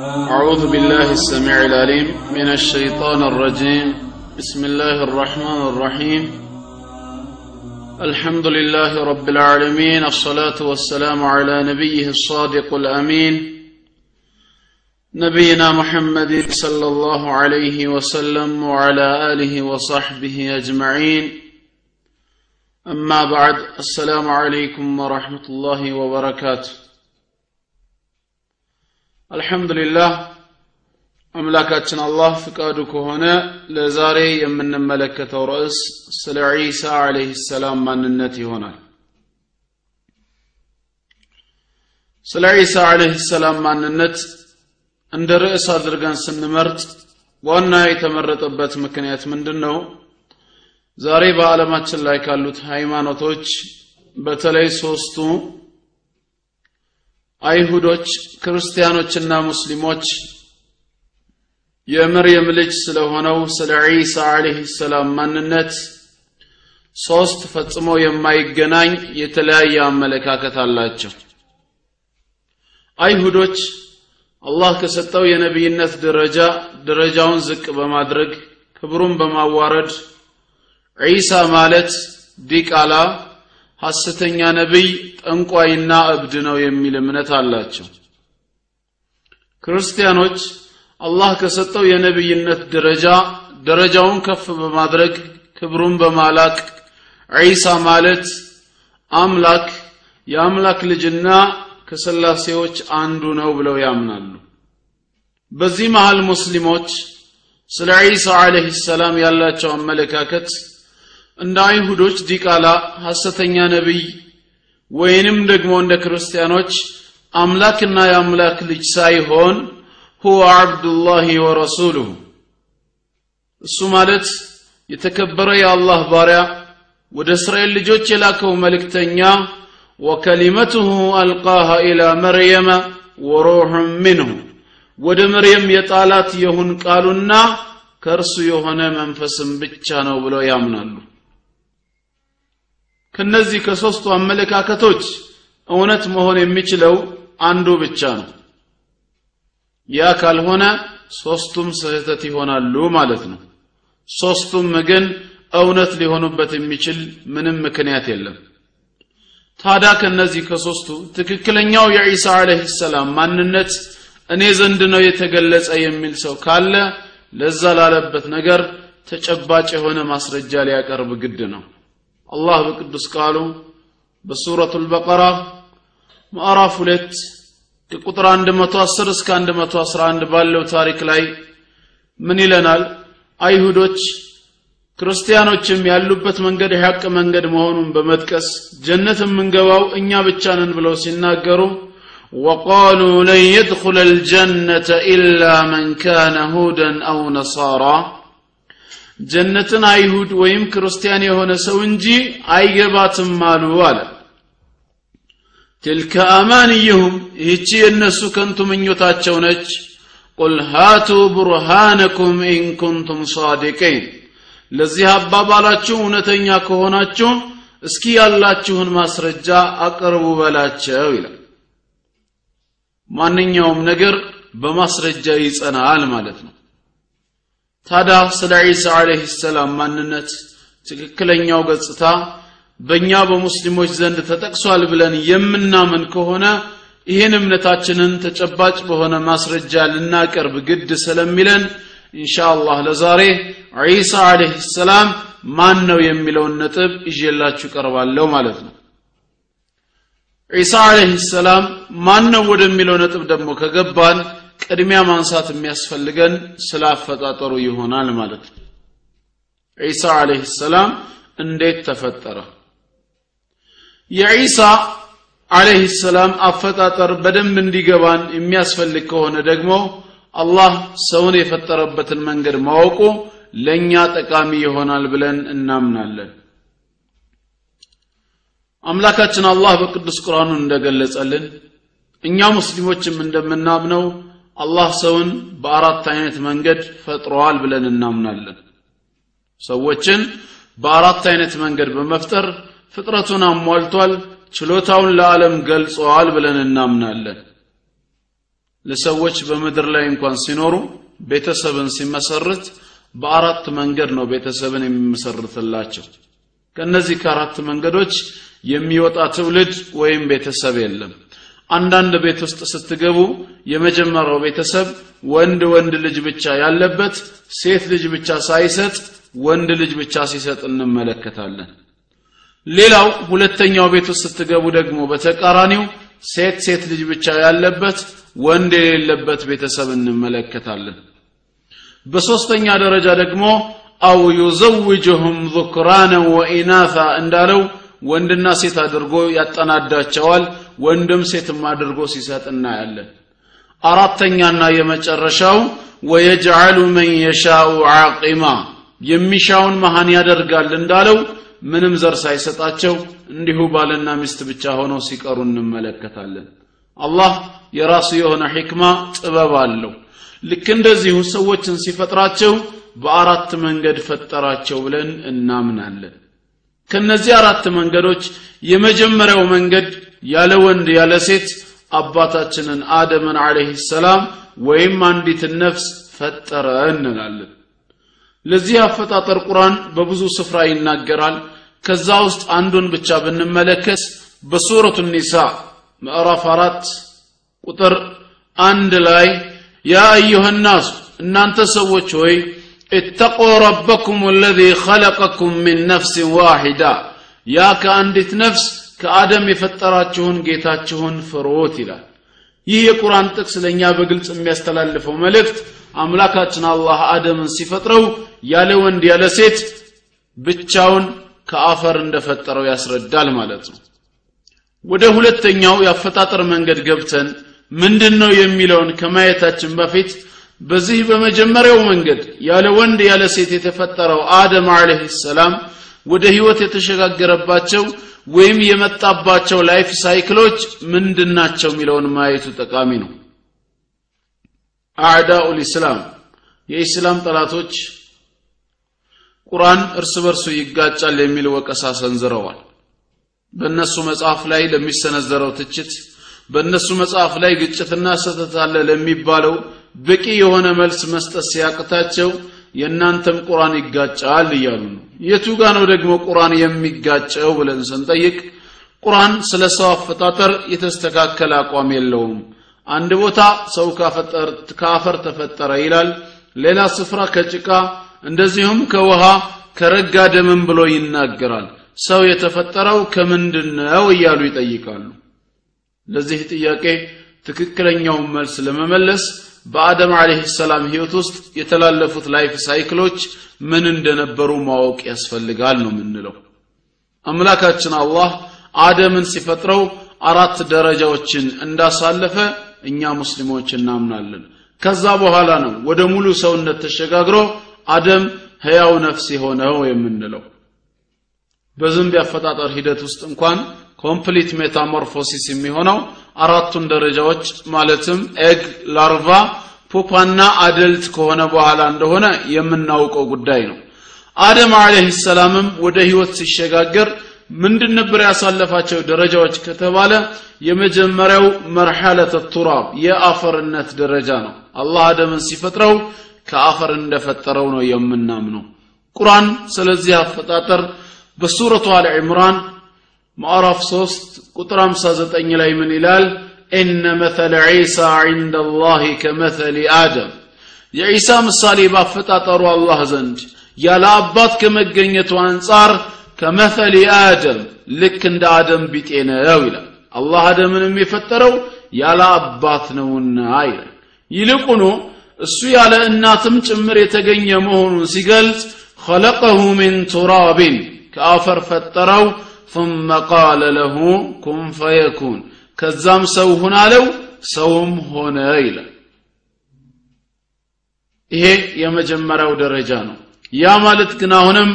أعوذ بالله السميع العليم من الشيطان الرجيم. بسم الله الرحمن الرحيم. الحمد لله رب العالمين الصلاة والسلام على نبيه الصادق الأمين. نبينا محمد صلى الله عليه وسلم وعلى آله وصحبه أجمعين. أما بعد السلام عليكم ورحمة الله وبركاته. አልሐምዱሊላህ አምላካችን አላህ ፍቃዱ ከሆነ ለዛሬ የምንመለከተው ርዕስ ስለ ዒሳ ዓለይህ ሰላም ማንነት ይሆናል። ስለ ዒሳ ዓለይህ ሰላም ማንነት እንደ ርዕስ አድርገን ስንመርጥ ዋና የተመረጠበት ምክንያት ምንድን ነው ዛሬ በዓለማችን ላይ ካሉት ሃይማኖቶች በተለይ ሶስቱ አይሁዶች ክርስቲያኖችና ሙስሊሞች የመርየም ልጅ ስለሆነው ስለ ዒሳ ዓለይህ ሰላም ማንነት ሶስት ፈጽሞ የማይገናኝ የተለያየ አመለካከት አላቸው። አይሁዶች አላህ ከሰጠው የነቢይነት ደረጃ ደረጃውን ዝቅ በማድረግ ክብሩን በማዋረድ ዒሳ ማለት ዲቃላ ሐሰተኛ ነቢይ ጠንቋይና እብድ ነው የሚል እምነት አላቸው። ክርስቲያኖች አላህ ከሰጠው የነቢይነት ደረጃ ደረጃውን ከፍ በማድረግ ክብሩን በማላቅ ዒሳ ማለት አምላክ የአምላክ ልጅና ከስላሴዎች አንዱ ነው ብለው ያምናሉ። በዚህ መሃል ሙስሊሞች ስለ ዒሳ ዓለይህ ሰላም ያላቸው አመለካከት እንደ አይሁዶች ዲቃላ ሐሰተኛ ነቢይ ወይንም ደግሞ እንደ ክርስቲያኖች አምላክና የአምላክ ልጅ ሳይሆን ሁወ አብዱላህ ወረሱሉሁ። እሱ ማለት የተከበረ የአላህ ባሪያ ወደ እስራኤል ልጆች የላከው መልእክተኛ ወከሊመትሁ አልቃሃ ኢላ መርየመ ወሩሑን ምንሁ ወደ መርየም የጣላት የሁን ቃሉና ከእርሱ የሆነ መንፈስም ብቻ ነው ብለው ያምናሉ ከነዚህ ከሶስቱ አመለካከቶች እውነት መሆን የሚችለው አንዱ ብቻ ነው። ያ ካልሆነ ሶስቱም ስህተት ይሆናሉ ማለት ነው። ሶስቱም ግን እውነት ሊሆኑበት የሚችል ምንም ምክንያት የለም። ታዲያ ከነዚህ ከሶስቱ ትክክለኛው የዒሳ ዓለይህ ሰላም ማንነት እኔ ዘንድ ነው የተገለጸ የሚል ሰው ካለ ለዛ ላለበት ነገር ተጨባጭ የሆነ ማስረጃ ሊያቀርብ ግድ ነው አላህ በቅዱስ ቃሉ በሱረቱ ልበቀራ ምዕራፍ ሁለት ከቁጥር 110 እስከ 111 ባለው ታሪክ ላይ ምን ይለናል አይሁዶች ክርስቲያኖችም ያሉበት መንገድ የሐቅ መንገድ መሆኑን በመጥቀስ ጀነት የምንገባው እኛ ብቻ ነን ብለው ሲናገሩ وقالوا لن يدخل الجنة إلا من كان هودا أو نصارى ጀነትን አይሁድ ወይም ክርስቲያን የሆነ ሰው እንጂ አይገባትም አሉ አለ። አማንይሁም ይህቺ የእነሱ ከንቱ ምኞታቸው ነች። قل هاتوا برهانكم إن كنتم صادقين ለዚህ አባባላችሁ እውነተኛ ከሆናችሁ እስኪ ያላችሁን ማስረጃ አቅርቡ በላቸው ይላል። ማንኛውም ነገር በማስረጃ ይጸናል ማለት ነው ታዲያ ስለ ዒሳ عليه السلام ማንነት ትክክለኛው ገጽታ በእኛ በሙስሊሞች ዘንድ ተጠቅሷል ብለን የምናምን ከሆነ ይህን እምነታችንን ተጨባጭ በሆነ ማስረጃ ልናቀርብ ግድ ስለሚለን ኢንሻአላህ ለዛሬ ዒሳ ዓለይህ ሰላም ማን ነው የሚለውን ነጥብ ይዤላችሁ ቀርባለሁ ማለት ነው። ዒሳ ዓለይህ ሰላም ማን ነው ወደሚለው ነጥብ ደግሞ ከገባን ቅድሚያ ማንሳት የሚያስፈልገን ስለ አፈጣጠሩ ይሆናል ማለት ነው። ዒሳ ዓለይህ ሰላም እንዴት ተፈጠረ? የዒሳ ዓለይህ ሰላም አፈጣጠር በደንብ እንዲገባን የሚያስፈልግ ከሆነ ደግሞ አላህ ሰውን የፈጠረበትን መንገድ ማወቁ ለእኛ ጠቃሚ ይሆናል ብለን እናምናለን። አምላካችን አላህ በቅዱስ ቁርአኑ እንደገለጸልን እኛ ሙስሊሞችም እንደምናምነው አላህ ሰውን በአራት አይነት መንገድ ፈጥሯል ብለን እናምናለን። ሰዎችን በአራት አይነት መንገድ በመፍጠር ፍጥረቱን አሟልቷል ችሎታውን ለዓለም ገልጸዋል ብለን እናምናለን። ለሰዎች በምድር ላይ እንኳን ሲኖሩ ቤተሰብን ሲመሰርት በአራት መንገድ ነው ቤተሰብን የሚመሰርትላቸው። ከነዚህ ከአራት መንገዶች የሚወጣ ትውልድ ወይም ቤተሰብ የለም አንዳንድ ቤት ውስጥ ስትገቡ የመጀመሪያው ቤተሰብ ወንድ ወንድ ልጅ ብቻ ያለበት ሴት ልጅ ብቻ ሳይሰጥ ወንድ ልጅ ብቻ ሲሰጥ እንመለከታለን ሌላው ሁለተኛው ቤት ውስጥ ስትገቡ ደግሞ በተቃራኒው ሴት ሴት ልጅ ብቻ ያለበት ወንድ የሌለበት ቤተሰብ እንመለከታለን በሶስተኛ ደረጃ ደግሞ አው ዩዘውጅሁም ذكرانا وإناثا እንዳለው ወንድና ሴት አድርጎ ያጠናዳቸዋል ወንድም ሴትም አድርጎ ሲሰጥ እናያለን። አራተኛና የመጨረሻው ወየጅዓሉ መን የሻኡ ዓቂማ የሚሻውን መሃን ያደርጋል እንዳለው ምንም ዘር ሳይሰጣቸው እንዲሁ ባልና ሚስት ብቻ ሆነው ሲቀሩ እንመለከታለን። አላህ የራሱ የሆነ ሕክማ ጥበብ አለው። ልክ እንደዚሁ ሰዎችን ሲፈጥራቸው በአራት መንገድ ፈጠራቸው ብለን እናምናለን ከነዚህ አራት መንገዶች የመጀመሪያው መንገድ ያለ ወንድ ያለ ሴት አባታችንን አደምን አለህ ሰላም ወይም አንዲትን ነፍስ ፈጠረ እንላለን። ለዚህ አፈጣጠር ቁርአን በብዙ ስፍራ ይናገራል። ከዛ ውስጥ አንዱን ብቻ ብንመለከት በሱረቱ ኒሳ ምዕራፍ አራት ቁጥር አንድ ላይ ያ አዩሃ እናንተ ሰዎች ሆይ اتقوا ربكم الذي خلقكم من نفس واحدة يا كأندت نفس كآدم يفتراتشهن ጌታችሁን ፍሩት ይላል ይህ የቁርአን ጥቅስ ለእኛ በግልጽ የሚያስተላልፈው መልእክት አምላካችን አላህ አደምን ሲፈጥረው ያለ ወንድ ያለ ሴት ብቻውን ከአፈር እንደፈጠረው ያስረዳል ማለት ነው ወደ ሁለተኛው የአፈጣጠር መንገድ ገብተን ምንድን ነው የሚለውን ከማየታችን በፊት በዚህ በመጀመሪያው መንገድ ያለ ወንድ ያለ ሴት የተፈጠረው አደም عليه السلام ወደ ህይወት የተሸጋገረባቸው ወይም የመጣባቸው life cycle ኦች ምንድናቸው የሚለውን ማየቱ ጠቃሚ ነው። أعداء الإسلام የኢስላም ጠላቶች ቁርአን እርስ በርሱ ይጋጫል የሚል ወቀሳ ሰንዝረዋል። በእነሱ መጽሐፍ ላይ ለሚሰነዘረው ትችት በእነሱ መጽሐፍ ላይ ግጭትና ስህተት አለ ለሚባለው በቂ የሆነ መልስ መስጠት ሲያቅታቸው የእናንተም ቁርአን ይጋጫል እያሉ ነው። የቱ ጋ ነው ደግሞ ቁርአን የሚጋጨው ብለን ስንጠይቅ ቁርአን ስለ ሰው አፈጣጠር የተስተካከለ አቋም የለውም። አንድ ቦታ ሰው ከአፈር ተፈጠረ ይላል ሌላ ስፍራ ከጭቃ እንደዚሁም ከውሃ ከረጋ ደምን ብሎ ይናገራል። ሰው የተፈጠረው ከምንድን ነው እያሉ ይጠይቃሉ። ለዚህ ጥያቄ ትክክለኛውን መልስ ለመመለስ በአደም عليه السلام ህይወት ውስጥ የተላለፉት life cycle ኦች ምን እንደነበሩ ማወቅ ያስፈልጋል ነው የምንለው። አምላካችን አላህ አደምን ሲፈጥረው አራት ደረጃዎችን እንዳሳለፈ እኛ ሙስሊሞች እናምናለን። ከዛ በኋላ ነው ወደ ሙሉ ሰውነት ተሸጋግሮ አደም ህያው ነፍስ የሆነው የምንለው። በዝንብ ያፈጣጠር ሂደት ውስጥ እንኳን complete metamorphosis የሚሆነው አራቱን ደረጃዎች ማለትም egg larva pupa ና adult ከሆነ በኋላ እንደሆነ የምናውቀው ጉዳይ ነው። አደም عليه السلام ም ወደ ህይወት ሲሸጋገር ምንድን ነበር ያሳለፋቸው ደረጃዎች ከተባለ የመጀመሪያው مرحلة التراب የአፈርነት ደረጃ ነው። አላህ አደምን ሲፈጥረው ከአፈር እንደፈጠረው ነው የምናምነው። ቁርአን ስለዚህ አፈጣጠር በሱረቱ አል ዕምራን ምዕራፍ 3 ቁጥር 59 ላይ ምን ይላል ኢነ መተለ ዒሳ ዒንደ ላህ ከመተሊ አደም የዒሳ ምሳሌ ባፈጣጠሩ አላህ ዘንድ ያለ አባት ከመገኘቱ አንጻር ከመተሊ አደም ልክ እንደ አደም ቢጤ ነው ይላል አላህ አደምንም የፈጠረው ያለ አባት ነውና ይላል ይልቁኑ እሱ ያለ እናትም ጭምር የተገኘ መሆኑን ሲገልጽ خلقه من تراب كافر ፈጠረው ثم قال له كن فيكون ከዛም ሰው ሁን አለው ሰውም ሆነ ይላል ይሄ የመጀመሪያው ደረጃ ነው ያ ማለት ግን አሁንም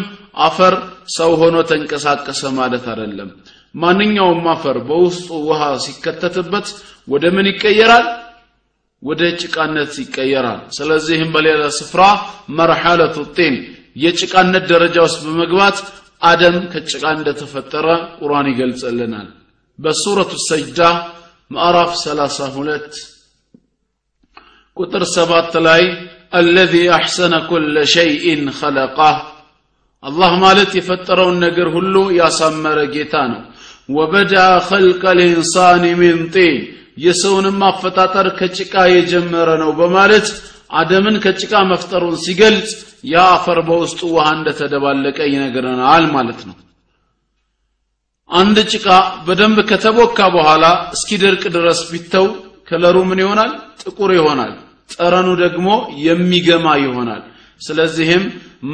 አፈር ሰው ሆኖ ተንቀሳቀሰ ማለት አይደለም ማንኛውም አፈር በውስጡ ውሃ ሲከተትበት ወደ ምን ይቀየራል ወደ ጭቃነት ይቀየራል ስለዚህም በሌላ ስፍራ መርሐለቱ ጤን የጭቃነት ደረጃ ውስጥ በመግባት አደም ከጭቃ እንደተፈጠረ ቁርአን ይገልጽልናል በሱረቱ ሰጅዳ ምዕራፍ 32 ቁጥር ሰባት ላይ አለዚ አሕሰነ ኩለ ሸይኢን ኸለቃህ አላህ ማለት የፈጠረውን ነገር ሁሉ ያሳመረ ጌታ ነው ወበዳ ኸልቀ ልኢንሳን ሚን ጢን የሰውንም አፈጣጠር ከጭቃ የጀመረ ነው በማለት አደምን ከጭቃ መፍጠሩን ሲገልጽ ያ አፈር በውስጡ ውሃ እንደተደባለቀ ይነግረናል ማለት ነው። አንድ ጭቃ በደንብ ከተቦካ በኋላ እስኪደርቅ ድረስ ቢተው ከለሩ ምን ይሆናል? ጥቁር ይሆናል። ጠረኑ ደግሞ የሚገማ ይሆናል። ስለዚህም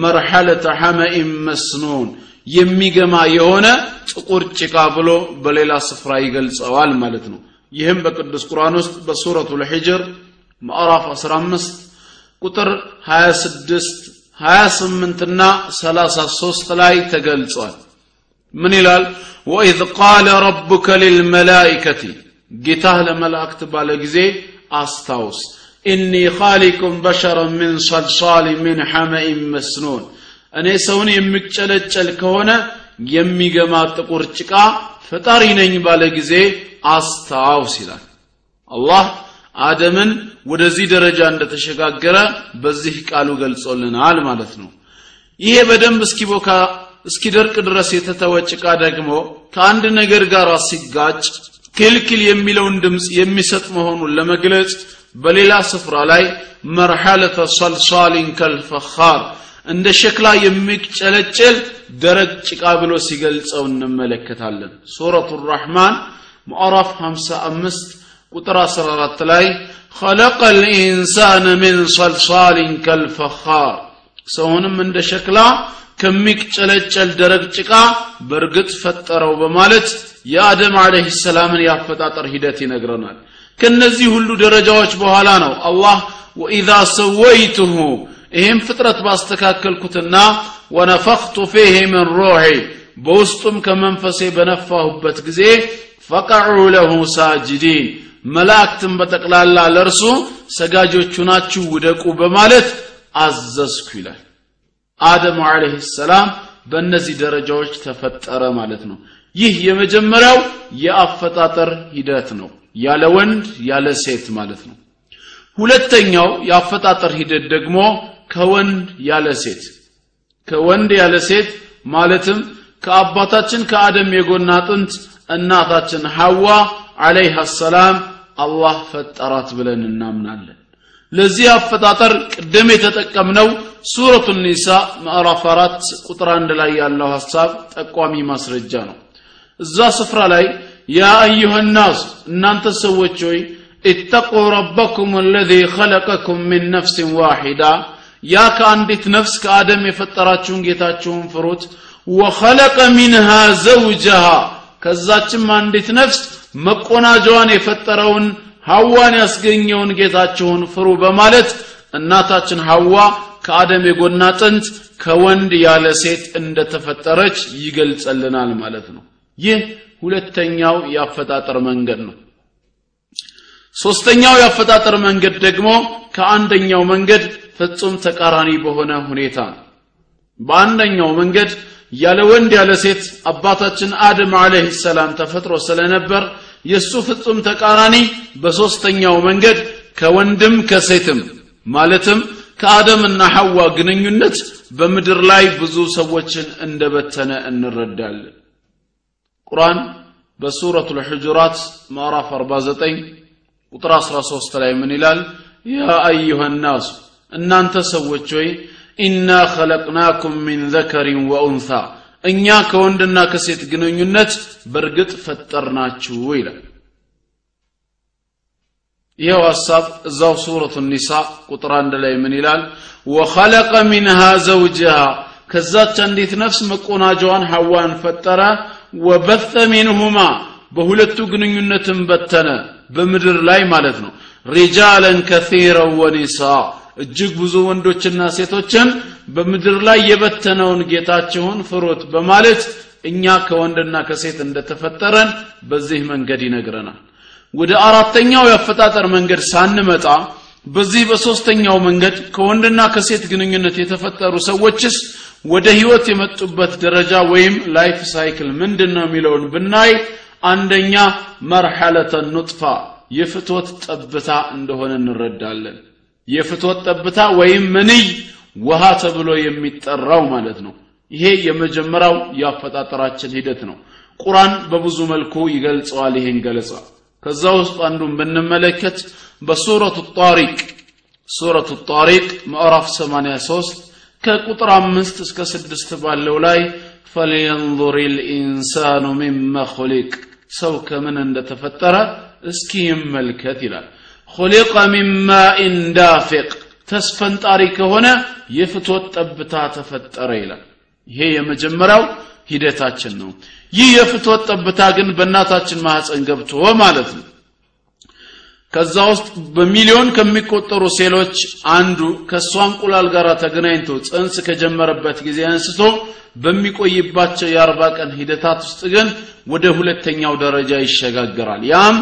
መርሐለተ ሐመኢን መስኑን የሚገማ የሆነ ጥቁር ጭቃ ብሎ በሌላ ስፍራ ይገልጸዋል ማለት ነው። ይህም በቅዱስ ቁርአን ውስጥ በሱረቱ ልሕጅር ምዕራፍ 15 ቁጥር 26 28 እና 33 ላይ ተገልጿል። ምን ይላል? ወኢዝ ቃለ ረቡከ ሊልመላኢከቲ። ጌታህ ለመላእክት ባለ ጊዜ አስታውስ። ኢኒ ኻሊቁን በሸረን ምን ሰልሳል ምን ሐመኢን መስኑን። እኔ ሰውን የሚጨለጨል ከሆነ የሚገማ ጥቁር ጭቃ ፈጣሪ ነኝ ባለ ጊዜ አስታውስ ይላል። አላህ አደምን ወደዚህ ደረጃ እንደተሸጋገረ በዚህ ቃሉ ገልጾልናል ማለት ነው። ይሄ በደንብ እስኪቦካ እስኪደርቅ ድረስ የተተወ ጭቃ ደግሞ ከአንድ ነገር ጋር ሲጋጭ ክልክል የሚለውን ድምፅ የሚሰጥ መሆኑን ለመግለጽ በሌላ ስፍራ ላይ መርሐለተ ሰልሳሊን ከልፈኻር እንደ ሸክላ የሚጨለጨል ደረቅ ጭቃ ብሎ ሲገልጸው እንመለከታለን። ሱረቱ ራሕማን ምዕራፍ 55 ቁጥር 14 ላይ خلق الإنسان من صلصال كالفخار ሰውንም እንደ ሸክላ ከሚጨለጨል ደረቅ ጭቃ በእርግጥ ፈጠረው በማለት የአደም አለህ ሰላምን ያፈጣጠር ሂደት ይነግረናል ከነዚህ ሁሉ ደረጃዎች በኋላ ነው አላህ ወኢዛ ሰወይቱሁ ይህም ፍጥረት ባስተካከልኩትና ወነፈኽቱ ፊህ ምን ሩሒ በውስጡም ከመንፈሴ በነፋሁበት ጊዜ ፈቀዑ ለሁ ሳጅዲን መላእክትም በጠቅላላ ለእርሱ ሰጋጆቹ ናችሁ ውደቁ በማለት አዘዝኩ ይላል። አደም አለህ ሰላም በእነዚህ ደረጃዎች ተፈጠረ ማለት ነው። ይህ የመጀመሪያው የአፈጣጠር ሂደት ነው። ያለ ወንድ ያለ ሴት ማለት ነው። ሁለተኛው የአፈጣጠር ሂደት ደግሞ ከወንድ ያለ ሴት። ከወንድ ያለ ሴት ማለትም ከአባታችን ከአደም የጎን አጥንት እናታችን ሐዋ አለይሃ ሰላም አላህ ፈጠራት ብለን እናምናለን። ለዚህ አፈጣጠር ቅድም የተጠቀምነው ሱረቱ ኒሳ ምዕራፍ አራት ቁጥር አንድ ላይ ያለው ሐሳብ ጠቋሚ ማስረጃ ነው። እዛ ስፍራ ላይ ያ አዩሃ እናንተ ሰዎች ሆይ ኢተቁ ረበኩም አለዚ ኸለቀኩም ሚን ነፍሲን ዋሒዳ ያ ከአንዲት ነፍስ ከአደም የፈጠራችሁን ጌታችሁን ፍሩት። ወኸለቀ ሚንሃ ዘውጀሃ ከዛችም አንዲት ነፍስ መቆናጃዋን የፈጠረውን ሐዋን ያስገኘውን ጌታችሁን ፍሩ በማለት እናታችን ሐዋ ከአደም የጎና ጥንት ከወንድ ያለ ሴት እንደተፈጠረች ይገልጸልናል ማለት ነው። ይህ ሁለተኛው የአፈጣጠር መንገድ ነው። ሶስተኛው የአፈጣጠር መንገድ ደግሞ ከአንደኛው መንገድ ፍጹም ተቃራኒ በሆነ ሁኔታ ነው። በአንደኛው መንገድ ያለ ወንድ ያለ ሴት አባታችን አደም አለህ ሰላም ተፈጥሮ ስለነበር የእሱ ፍጹም ተቃራኒ በሶስተኛው መንገድ ከወንድም ከሴትም ማለትም ከአደምና ሐዋ ግንኙነት በምድር ላይ ብዙ ሰዎችን እንደበተነ እንረዳለን። ቁርአን በሱረቱ ልሑጁራት ምዕራፍ 49 ቁጥር 13 ላይ ምን ይላል? ያ አዩሃ እናንተ ሰዎች ሆይ ኢና ኸለቅናኩም ሚን ዘከሪን ወኡንሳ። እኛ ከወንድና ከሴት ግንኙነት በእርግጥ ፈጠርናችሁ ይላል። ይኸው ሐሳብ እዛው ሱረቱ ኒሳ ቁጥር አንድ ላይ ምን ይላል? ወኸለቀ ሚንሃ ዘውጅሃ። ከዛች አንዲት ነፍስ መቆናጃዋን ሐዋን ፈጠረ። ወበተ ሚንሁማ። በሁለቱ ግንኙነትን በተነ። በምድር ላይ ማለት ነው። رجالا كثيرا ونساء እጅግ ብዙ ወንዶችና ሴቶችን በምድር ላይ የበተነውን ጌታችሁን ፍሩት በማለት እኛ ከወንድና ከሴት እንደተፈጠረን በዚህ መንገድ ይነግረናል። ወደ አራተኛው የአፈጣጠር መንገድ ሳንመጣ በዚህ በሶስተኛው መንገድ ከወንድና ከሴት ግንኙነት የተፈጠሩ ሰዎችስ ወደ ህይወት የመጡበት ደረጃ ወይም life cycle ምንድን ነው የሚለውን ብናይ አንደኛ መርሐለተ ኑጥፋ የፍትወት ጠብታ እንደሆነ እንረዳለን የፍትወት ጠብታ ወይም መንይ ውሃ ተብሎ የሚጠራው ማለት ነው። ይሄ የመጀመሪያው የአፈጣጠራችን ሂደት ነው። ቁርአን በብዙ መልኩ ይገልጸዋል ይሄን ገለጻ። ከዛ ውስጥ አንዱን ብንመለከት በሱረቱ ጣሪቅ ሱረቱ ጣሪቅ ምዕራፍ 83 ከቁጥር አምስት እስከ ስድስት ባለው ላይ ፈልየንظር ልኢንሳኑ ኹሊቅ ሰው ከምን እንደተፈጠረ እስኪ ይመልከት ይላል ኹሊቀ ሚን ማኢን ዳፊቅ ተስፈንጣሪ ከሆነ የፍትወት ጠብታ ተፈጠረ ይላል። ይሄ የመጀመሪያው ሂደታችን ነው። ይህ የፍትወት ጠብታ ግን በእናታችን ማህፀን ገብቶ ማለት ነው። ከዛ ውስጥ በሚሊዮን ከሚቆጠሩ ሴሎች አንዱ ከእሷ እንቁላል ጋር ተገናኝቶ ጽንስ ከጀመረበት ጊዜ አንስቶ በሚቆይባቸው የአርባ ቀን ሂደታት ውስጥ ግን ወደ ሁለተኛው ደረጃ ይሸጋገራል። ያም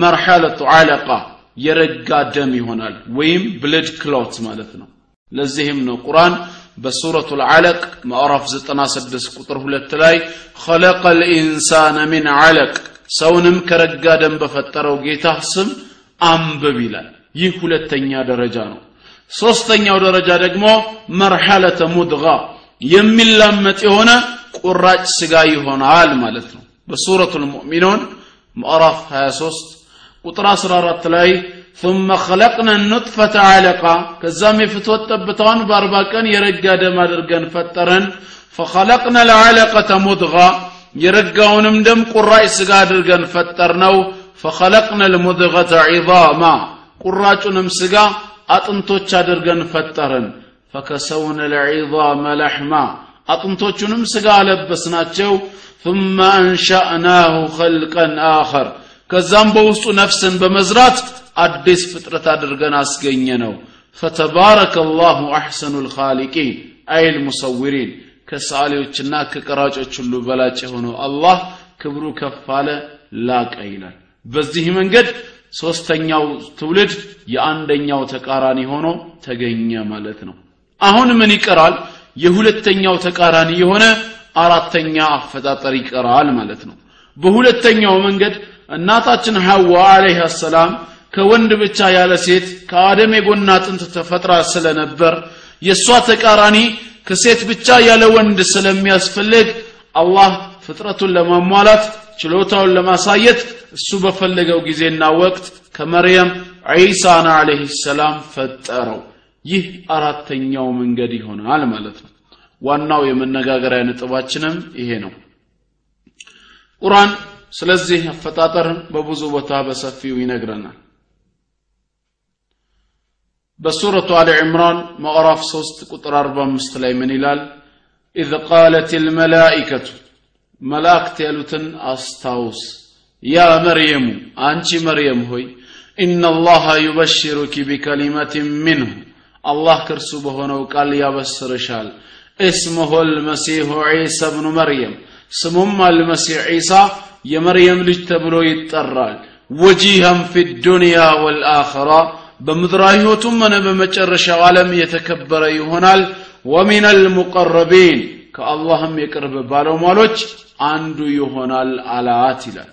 መርሐለቱ አለቃ የረጋ ደም ይሆናል ወይም ብለድ ክሎት ማለት ነው። ለዚህም ነው ቁርአን በሱረቱ ልዓለቅ ምዕራፍ 96 ቁጥር ሁለት ላይ ኸለቀ ልኢንሳነ ሚን ዓለቅ ሰውንም ከረጋ ደም በፈጠረው ጌታ ስም አንብብ ይላል። ይህ ሁለተኛ ደረጃ ነው። ሶስተኛው ደረጃ ደግሞ መርሐለተ ሙድጋ የሚላመጥ የሆነ ቁራጭ ስጋ ይሆናል ማለት ነው። በሱረቱ ልሙእሚኑን ምዕራፍ 23 ቁጥር 14 ላይ ثم خلقنا النطفة علقة كزام يفتوت تبتوان باربا كان يرقى دم أدرقان فترن فخلقنا العلقة مضغة يرقاونم دم قراء سقا أدرقان فترنو فخلقنا المضغة عظاما قراء سقا أطنتوش أدرقان فترن فكسونا العظام لحما أطنتوش سقا لبسناتشو ثم أنشأناه خلقا آخر ከዛም በውስጡ ነፍስን በመዝራት አዲስ ፍጥረት አድርገን አስገኘ ነው ፈተባረከ አላሁ አሕሰኑ ልኻሊቂን አይ ልሙሰዊሪን ከሰዓሊዎችና ከቀራጮች ሁሉ በላጭ የሆነው አላህ ክብሩ ከፍ አለ ላቀ ይላል። በዚህ መንገድ ሶስተኛው ትውልድ የአንደኛው ተቃራኒ ሆኖ ተገኘ ማለት ነው። አሁን ምን ይቀራል? የሁለተኛው ተቃራኒ የሆነ አራተኛ አፈጣጠር ይቀራል ማለት ነው። በሁለተኛው መንገድ እናታችን ሐዋ አለይሃ ሰላም ከወንድ ብቻ ያለ ሴት ከአደም የጎና አጥንት ተፈጥራ ስለነበር የእሷ ተቃራኒ ከሴት ብቻ ያለ ወንድ ስለሚያስፈልግ አላህ ፍጥረቱን ለማሟላት ችሎታውን ለማሳየት እሱ በፈለገው ጊዜና ወቅት ከመርየም ዒሳን አለህ ሰላም ፈጠረው። ይህ አራተኛው መንገድ ይሆናል ማለት ነው። ዋናው የመነጋገሪያ ነጥባችንም ይሄ ነው። ቁርአን ስለዚህ አፈጣጠር በብዙ ቦታ በሰፊው ይነግረናል። በሱረቱ አሊ ዕምራን ምዕራፍ 3 ቁጥር 45 ላይ ምን ይላል? إذ قالت الملائكة መላእክት ያሉትን አስታውስ። يا مريم አንቺ መርየም ሆይ إن الله يبشرك بكلمة منه አላህ ከእርሱ በሆነው ቃል ያበስርሻል። اسمه المسيح عيسى ابن مريم ስሙም አልመሲሕ ዒሳ የመርየም ልጅ ተብሎ ይጠራል። وجيها في الدنيا والآخرة በምድራዊ ህይወቱም ሆነ በመጨረሻው ዓለም የተከበረ ይሆናል። ومن المقربين ከአላህም የቅርብ ባለሟሎች አንዱ ይሆናል አላት ይላል።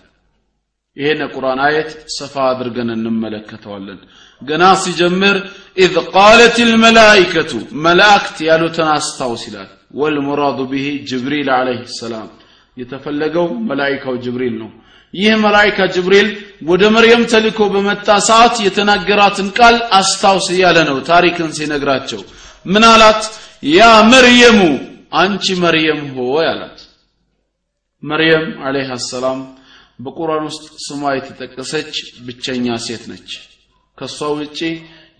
ይሄን የቁርአን አየት ሰፋ አድርገን እንመለከተዋለን። ገና ሲጀምር إذ قالت الملائكة መላእክት ያሉትን አስታውስ ይላል። والمراد به جبريل عليه السلام የተፈለገው መላይካው ጅብሪል ነው። ይህ መላይካ ጅብሪል ወደ መርየም ተልኮ በመጣ ሰዓት የተናገራትን ቃል አስታውስ እያለ ነው ታሪክን ሲነግራቸው። ምን አላት? ያ መርየሙ አንቺ መርየም ሆይ አላት። መርየም አለይሃ ሰላም በቁርአን ውስጥ ስሟ የተጠቀሰች ብቸኛ ሴት ነች። ከሷ ውጪ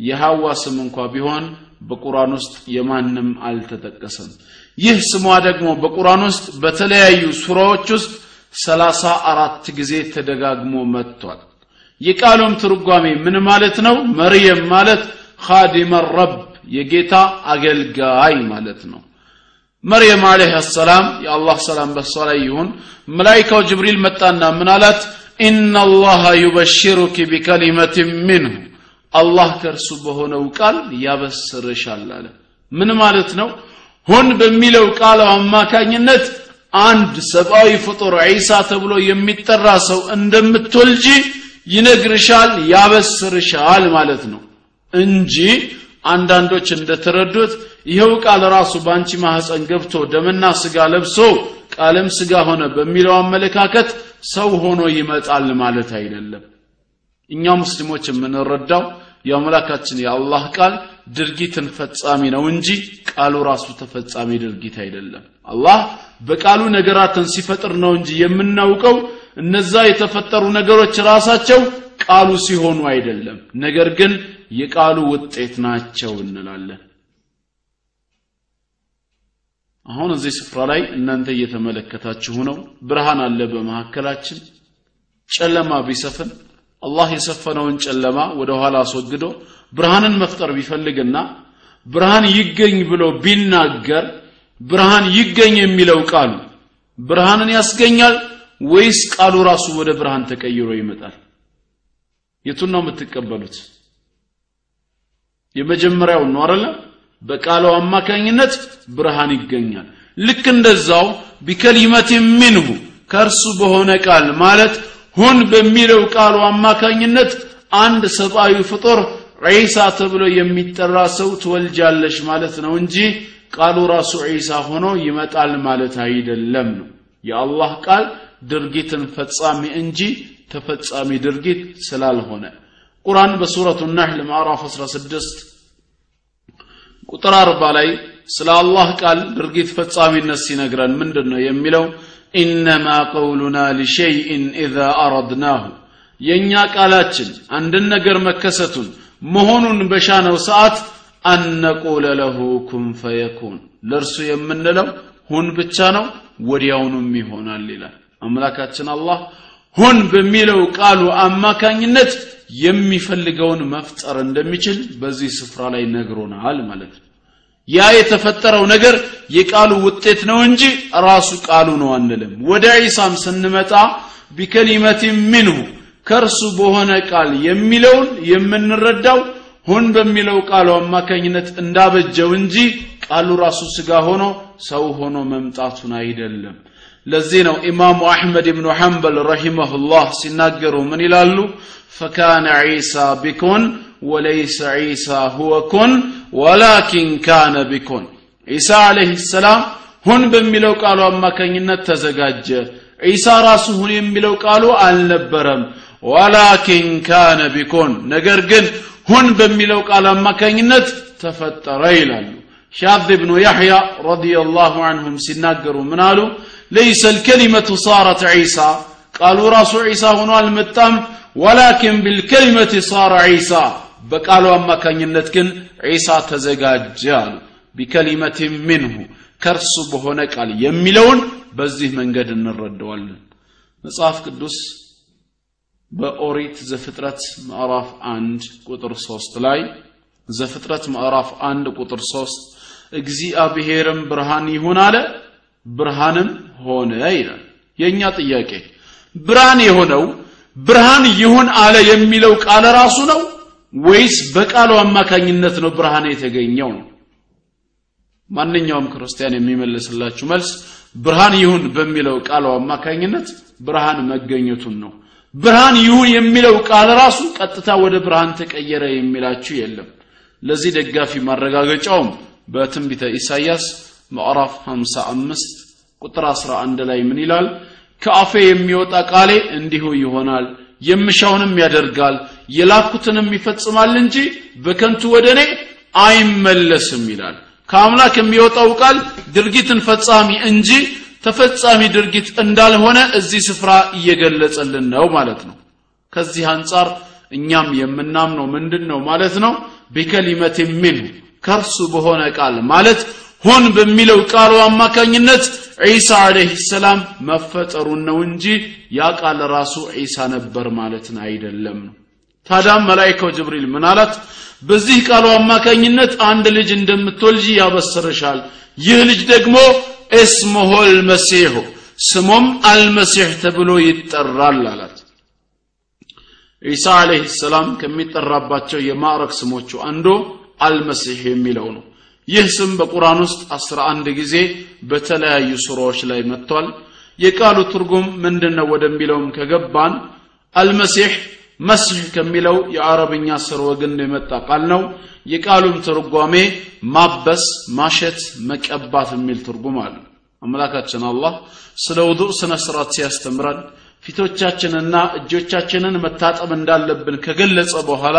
የሐዋ ስም እንኳ ቢሆን በቁርአን ውስጥ የማንም አልተጠቀሰም ይህ ስሟ ደግሞ በቁርአን ውስጥ በተለያዩ ሱራዎች ውስጥ ሰላሳ አራት ጊዜ ተደጋግሞ መጥቷል። የቃሉም ትርጓሜ ምን ማለት ነው? መርየም ማለት ካዲመ ረብ የጌታ አገልጋይ ማለት ነው። መርየም አለህ ሰላም የአላህ ሰላም በሷ ላይ ይሁን። መላይካው ጅብሪል መጣና ምን አላት? ኢናላሃ ዩበሽሩኪ ቢከሊመት ምንሁ አላህ ከእርሱ በሆነው ቃል ያበስርሻል አለ። ምን ማለት ነው ሁን በሚለው ቃል አማካኝነት አንድ ሰብአዊ ፍጡር ዒሳ ተብሎ የሚጠራ ሰው እንደምትወልጂ ይነግርሻል ያበስርሻል ማለት ነው እንጂ አንዳንዶች እንደተረዱት ይኸው ቃል ራሱ በአንቺ ማህፀን ገብቶ ደምና ስጋ ለብሶ ቃልም ስጋ ሆነ በሚለው አመለካከት ሰው ሆኖ ይመጣል ማለት አይደለም። እኛ ሙስሊሞች የምንረዳው የአምላካችን የአላህ ቃል ድርጊትን ፈጻሚ ነው እንጂ ቃሉ ራሱ ተፈጻሚ ድርጊት አይደለም። አላህ በቃሉ ነገራትን ሲፈጥር ነው እንጂ የምናውቀው እነዛ የተፈጠሩ ነገሮች ራሳቸው ቃሉ ሲሆኑ አይደለም። ነገር ግን የቃሉ ውጤት ናቸው እንላለን። አሁን እዚህ ስፍራ ላይ እናንተ እየተመለከታችሁ ነው። ብርሃን አለ በመካከላችን ጨለማ ቢሰፍን አላህ የሰፈነውን ጨለማ ወደ ኋላ አስወግዶ ብርሃንን መፍጠር ቢፈልግና ብርሃን ይገኝ ብሎ ቢናገር ብርሃን ይገኝ የሚለው ቃሉ ብርሃንን ያስገኛል ወይስ ቃሉ ራሱ ወደ ብርሃን ተቀይሮ ይመጣል? የቱን ነው የምትቀበሉት? የመጀመሪያው ነው አይደለ? በቃሉ አማካኝነት ብርሃን ይገኛል። ልክ እንደዛው ቢከሊመት ሚንሁ ከእርሱ በሆነ ቃል ማለት ሁን በሚለው ቃሉ አማካኝነት አንድ ሰብአዊ ፍጡር ዒሳ ተብሎ የሚጠራ ሰው ትወልጃለሽ ማለት ነው እንጂ ቃሉ ራሱ ዒሳ ሆኖ ይመጣል ማለት አይደለም ነው። የአላህ ቃል ድርጊትን ፈጻሚ እንጂ ተፈጻሚ ድርጊት ስላልሆነ። ቁርአን በሱረቱ ናህል ምዕራፍ 16 ቁጥር 40 ላይ ስለ አላህ ቃል ድርጊት ፈጻሚነት ሲነግረን ምንድን ነው የሚለው? ኢነማ ቀውሉና ሊሸይእን ኢዛ አረድናሁ። የእኛ ቃላችን አንድን ነገር መከሰቱን መሆኑን በሻነው ሰዓት አነቁለ ለሁ ኩን ፈየኩን። ለእርሱ የምንለው ሁን ብቻ ነው ወዲያውኑም ይሆናል ይላል። አምላካችን አላህ ሁን በሚለው ቃሉ አማካኝነት የሚፈልገውን መፍጠር እንደሚችል በዚህ ስፍራ ላይ ነግሮናል ማለት ነው። ያ የተፈጠረው ነገር የቃሉ ውጤት ነው እንጂ ራሱ ቃሉ ነው አንልም። ወደ ዒሳም ስንመጣ ቢከሊመት ሚንሁ ከእርሱ በሆነ ቃል የሚለውን የምንረዳው ሁን በሚለው ቃሉ አማካኝነት እንዳበጀው እንጂ ቃሉ ራሱ ስጋ ሆኖ ሰው ሆኖ መምጣቱን አይደለም። ለዚህ ነው ኢማሙ አሕመድ ብኑ ሐንበል ረሂመሁላህ ሲናገሩ ምን ይላሉ? فكان عيسى بكن وليس عيسى هو كن ولكن كان بكن። ዒሳ عليه السلام ሁን በሚለው ቃሉ አማካኝነት ተዘጋጀ። ዒሳ ራሱ ሁን የሚለው ቃሉ አልነበረም ولكن كان بكن ነገር ግን ሁን በሚለው ቃል አማካኝነት ተፈጠረ ይላሉ። ሻዝ ብኑ ያሕያ رضي الله عنهم ሲናገሩ ምን አሉ? ليس الكلمة صارت عيسى ቃሉ ራሱ ዒሳ ሆኖ አልመጣም። ወላኪን ቢልከሊመት ሳረ ዒሳ በቃሉ አማካኝነት ግን ዒሳ ተዘጋጀ አሉ። ቢከሊመት ሚንሁ ከእርሱ በሆነ ቃል የሚለውን በዚህ መንገድ እንረዳዋለን። መጽሐፍ ቅዱስ በኦሪት ዘፍጥረት ምዕራፍ አንድ ቁጥር ሶስት ላይ ዘፍጥረት ምዕራፍ አንድ ቁጥር ሶስት እግዚአብሔርም ብርሃን ይሁን አለ ብርሃንም ሆነ ይላል። የእኛ ጥያቄ ብርሃን የሆነው ብርሃን ይሁን አለ የሚለው ቃል ራሱ ነው ወይስ በቃሉ አማካኝነት ነው ብርሃን የተገኘው ነው? ማንኛውም ክርስቲያን የሚመልስላችሁ መልስ ብርሃን ይሁን በሚለው ቃሉ አማካኝነት ብርሃን መገኘቱን ነው ብርሃን ይሁን የሚለው ቃል ራሱ ቀጥታ ወደ ብርሃን ተቀየረ የሚላችሁ የለም። ለዚህ ደጋፊ ማረጋገጫውም በትንቢተ ኢሳይያስ ምዕራፍ 55 ቁጥር 11 ላይ ምን ይላል? ከአፌ የሚወጣ ቃሌ እንዲሁ ይሆናል የምሻውንም ያደርጋል የላኩትንም ይፈጽማል እንጂ በከንቱ ወደ እኔ አይመለስም ይላል። ከአምላክ የሚወጣው ቃል ድርጊትን ፈጻሚ እንጂ ተፈጻሚ ድርጊት እንዳልሆነ እዚህ ስፍራ እየገለጸልን ነው ማለት ነው። ከዚህ አንጻር እኛም የምናምነው ምንድን ነው ማለት ነው? ቢከሊመት ሚንሁ ከእርሱ በሆነ ቃል ማለት ሆን በሚለው ቃሉ አማካኝነት ዒሳ አለህ ሰላም መፈጠሩን ነው እንጂ ያ ቃል ራሱ ዒሳ ነበር ማለትን አይደለም። ነው ታዲያም መላይካው ጅብሪል ምን በዚህ ቃሉ አማካኝነት አንድ ልጅ እንደምትወልጂ ያበስርሻል ይህ ልጅ ደግሞ እስሙሁ አልመሲሑ ስሙም አልመሲሕ ተብሎ ይጠራል አላት። ዒሳ አለህ ሰላም ከሚጠራባቸው የማዕረግ ስሞቹ አንዱ አልመሲሕ የሚለው ነው። ይህ ስም በቁርአን ውስጥ 11 ጊዜ በተለያዩ ሱራዎች ላይ መጥቷል። የቃሉ ትርጉም ምንድነው ወደሚለውም ከገባን አልመሲሕ መስህ ከሚለው የአረብኛ ስርወ ግንድ የመጣ ቃል ነው። የቃሉም ትርጓሜ ማበስ ማሸት መቀባት የሚል ትርጉም አለ አምላካችን አላህ ስለ ውዱእ ስነ ስርዓት ሲያስተምረን ፊቶቻችንና እጆቻችንን መታጠብ እንዳለብን ከገለጸ በኋላ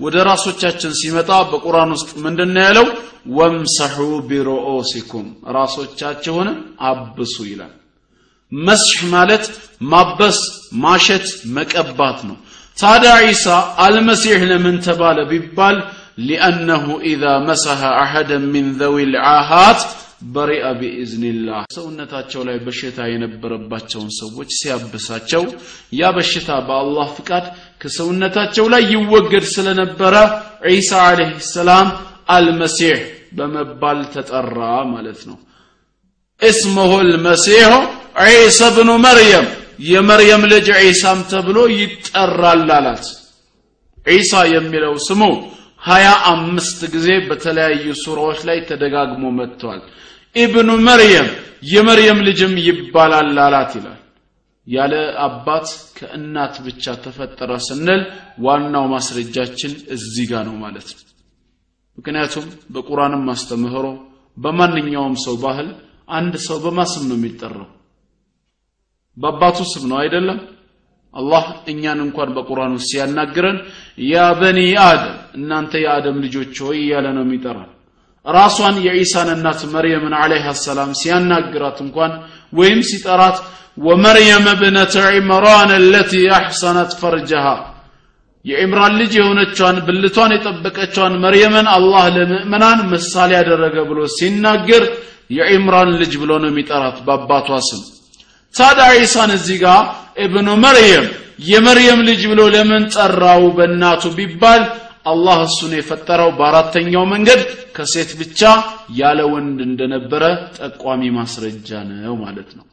ወደ ራሶቻችን ሲመጣ በቁርአን ውስጥ ምንድን ያለው? ወምሰሑ ቢሮኦሲኩም ራሶቻችሁን አብሱ ይላል። መስሕ ማለት ማበስ ማሸት መቀባት ነው ታዲያ ዒሳ አልመሲሕ ለምን ተባለ ቢባል? ሊአነሁ ኢዛ መሰሐ አሐደን ሚን ዘዊ ልዓሃት በሪአ ቢኢዝኒላህ። ሰውነታቸው ላይ በሽታ የነበረባቸውን ሰዎች ሲያብሳቸው ያ በሽታ በአላህ ፍቃድ ከሰውነታቸው ላይ ይወገድ ስለነበረ ዒሳ ዓለይህ ሰላም አልመሲሕ በመባል ተጠራ ማለት ነው። እስሙሁ ልመሲሑ ዒሳ ብኑ መርየም የመርየም ልጅ ዒሳም ተብሎ ይጠራል አላት። ዒሳ የሚለው ስሙ ሀያ አምስት ጊዜ በተለያዩ ሱራዎች ላይ ተደጋግሞ መጥቷል። ኢብኑ መርየም የመርየም ልጅም ይባላል አላት ይላል። ያለ አባት ከእናት ብቻ ተፈጠረ ስንል ዋናው ማስረጃችን እዚህ ጋር ነው ማለት ነው። ምክንያቱም በቁርአንም አስተምህሮ በማንኛውም ሰው ባህል አንድ ሰው በማስም ነው የሚጠራው በአባቱ ስም ነው አይደለም? አላህ እኛን እንኳን በቁርአን ውስጥ ሲያናግረን ያ በኒ አደም እናንተ የአደም ልጆች ሆይ እያለ ነው የሚጠራን ራሷን የዒሳን እናት መርየምን ዓለይሃ ሰላም ሲያናግራት እንኳን ወይም ሲጠራት ወመርየም እብነተ ዒምራን አለቲ አሕሰነት ፈርጀሃ የዕምራን ልጅ የሆነቿን ብልቷን የጠበቀቿን መርየምን አላህ ለምእመናን ምሳሌ ያደረገ ብሎ ሲናገር የዕምራን ልጅ ብሎ ነው የሚጠራት በአባቷ ስም ታዲያ ዒሳን እዚህ ጋር እብኑ መርየም የመርየም ልጅ ብሎ ለምን ጠራው በእናቱ ቢባል አላህ እሱን የፈጠረው በአራተኛው መንገድ ከሴት ብቻ ያለ ወንድ እንደነበረ ጠቋሚ ማስረጃ ነው ማለት ነው።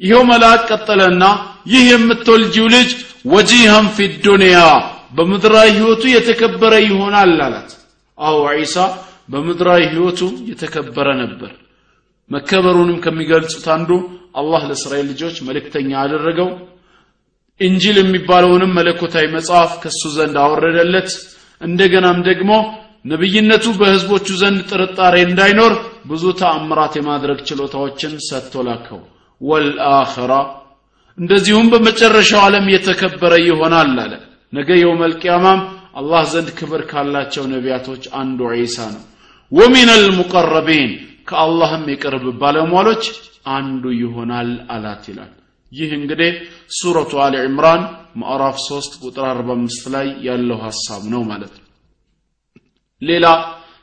ይኸው መልአክ ቀጠለና ይህ የምትወልጂው ልጅ ወጂሃን ፊ ዱንያ በምድራዊ ህይወቱ የተከበረ ይሆናል አላት። አዎ ዒሳ በምድራዊ ህይወቱ የተከበረ ነበር። መከበሩንም ከሚገልጹት አንዱ አላህ ለእስራኤል ልጆች መልእክተኛ አደረገው። እንጂል የሚባለውንም መለኮታዊ መጽሐፍ ከሱ ዘንድ አወረደለት። እንደገናም ደግሞ ነብይነቱ በህዝቦቹ ዘንድ ጥርጣሬ እንዳይኖር ብዙ ተአምራት የማድረግ ችሎታዎችን ሰጥቶ ላከው። ወልአኸራ እንደዚሁም በመጨረሻው ዓለም የተከበረ ይሆናል አለ። ነገ የውመል ቂያማም አላህ ዘንድ ክብር ካላቸው ነቢያቶች አንዱ ዒሳ ነው። ወሚን አልሙቀረቢን ከአላህም የቅርብ ባለሟሎች አንዱ ይሆናል አላት ይላል። ይህ እንግዲህ ሱረቱ አሊ ዕምራን ማዕራፍ 3 ቁጥር 45 ላይ ያለው ሐሳብ ነው ማለት ነው። ሌላ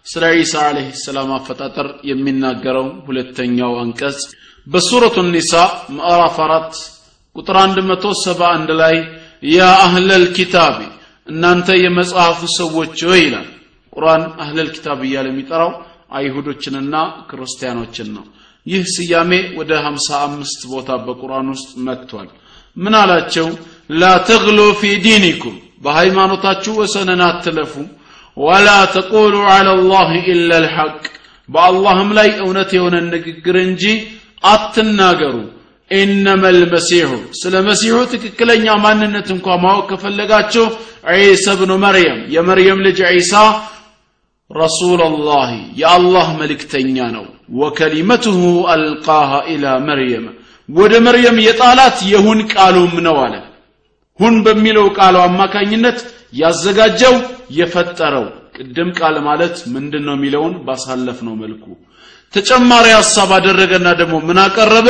ስለ ዒሳ ዓለይሂ ሰላም አፈጣጠር የሚናገረው ሁለተኛው አንቀጽ በሱረቱ ኒሳ ምዕራፍ 4 ቁጥር 171 ላይ ያ አህለል ኪታቢ እናንተ የመጽሐፉ ሰዎች ሆይ ይላል። ቁርአን አህለል ኪታብ እያለ የሚጠራው አይሁዶችንና ክርስቲያኖችን ነው። ይህ ስያሜ ወደ 55 ቦታ በቁርአን ውስጥ መጥቷል። ምን አላቸው? ላ ተግሉ ፊ ዲኒኩም በሃይማኖታችሁ ወሰንን አትለፉ። ወላ ተቁሉ ዐላ ላህ ኢላ ልሐቅ በአላህም ላይ እውነት የሆነ ንግግር እንጂ አትናገሩ። ኢነመ ልመሲሑ ስለ መሲሑ ትክክለኛ ማንነት እንኳ ማወቅ ከፈለጋችሁ ዒሳ ብኑ መርየም የመርየም ልጅ ዒሳ رسول الله يا الله ملكتنيا نو وكلمته ألقاها إلى مريم ود مريم يطالات يهون قالوا منو አለ ሁን በሚለው ቃሉ አማካኝነት ያዘጋጀው የፈጠረው ቅድም ቃል ማለት ምንድነው የሚለውን ባሳለፍነው መልኩ ተጨማሪ ሐሳብ አደረገና ደግሞ ምን አቀረበ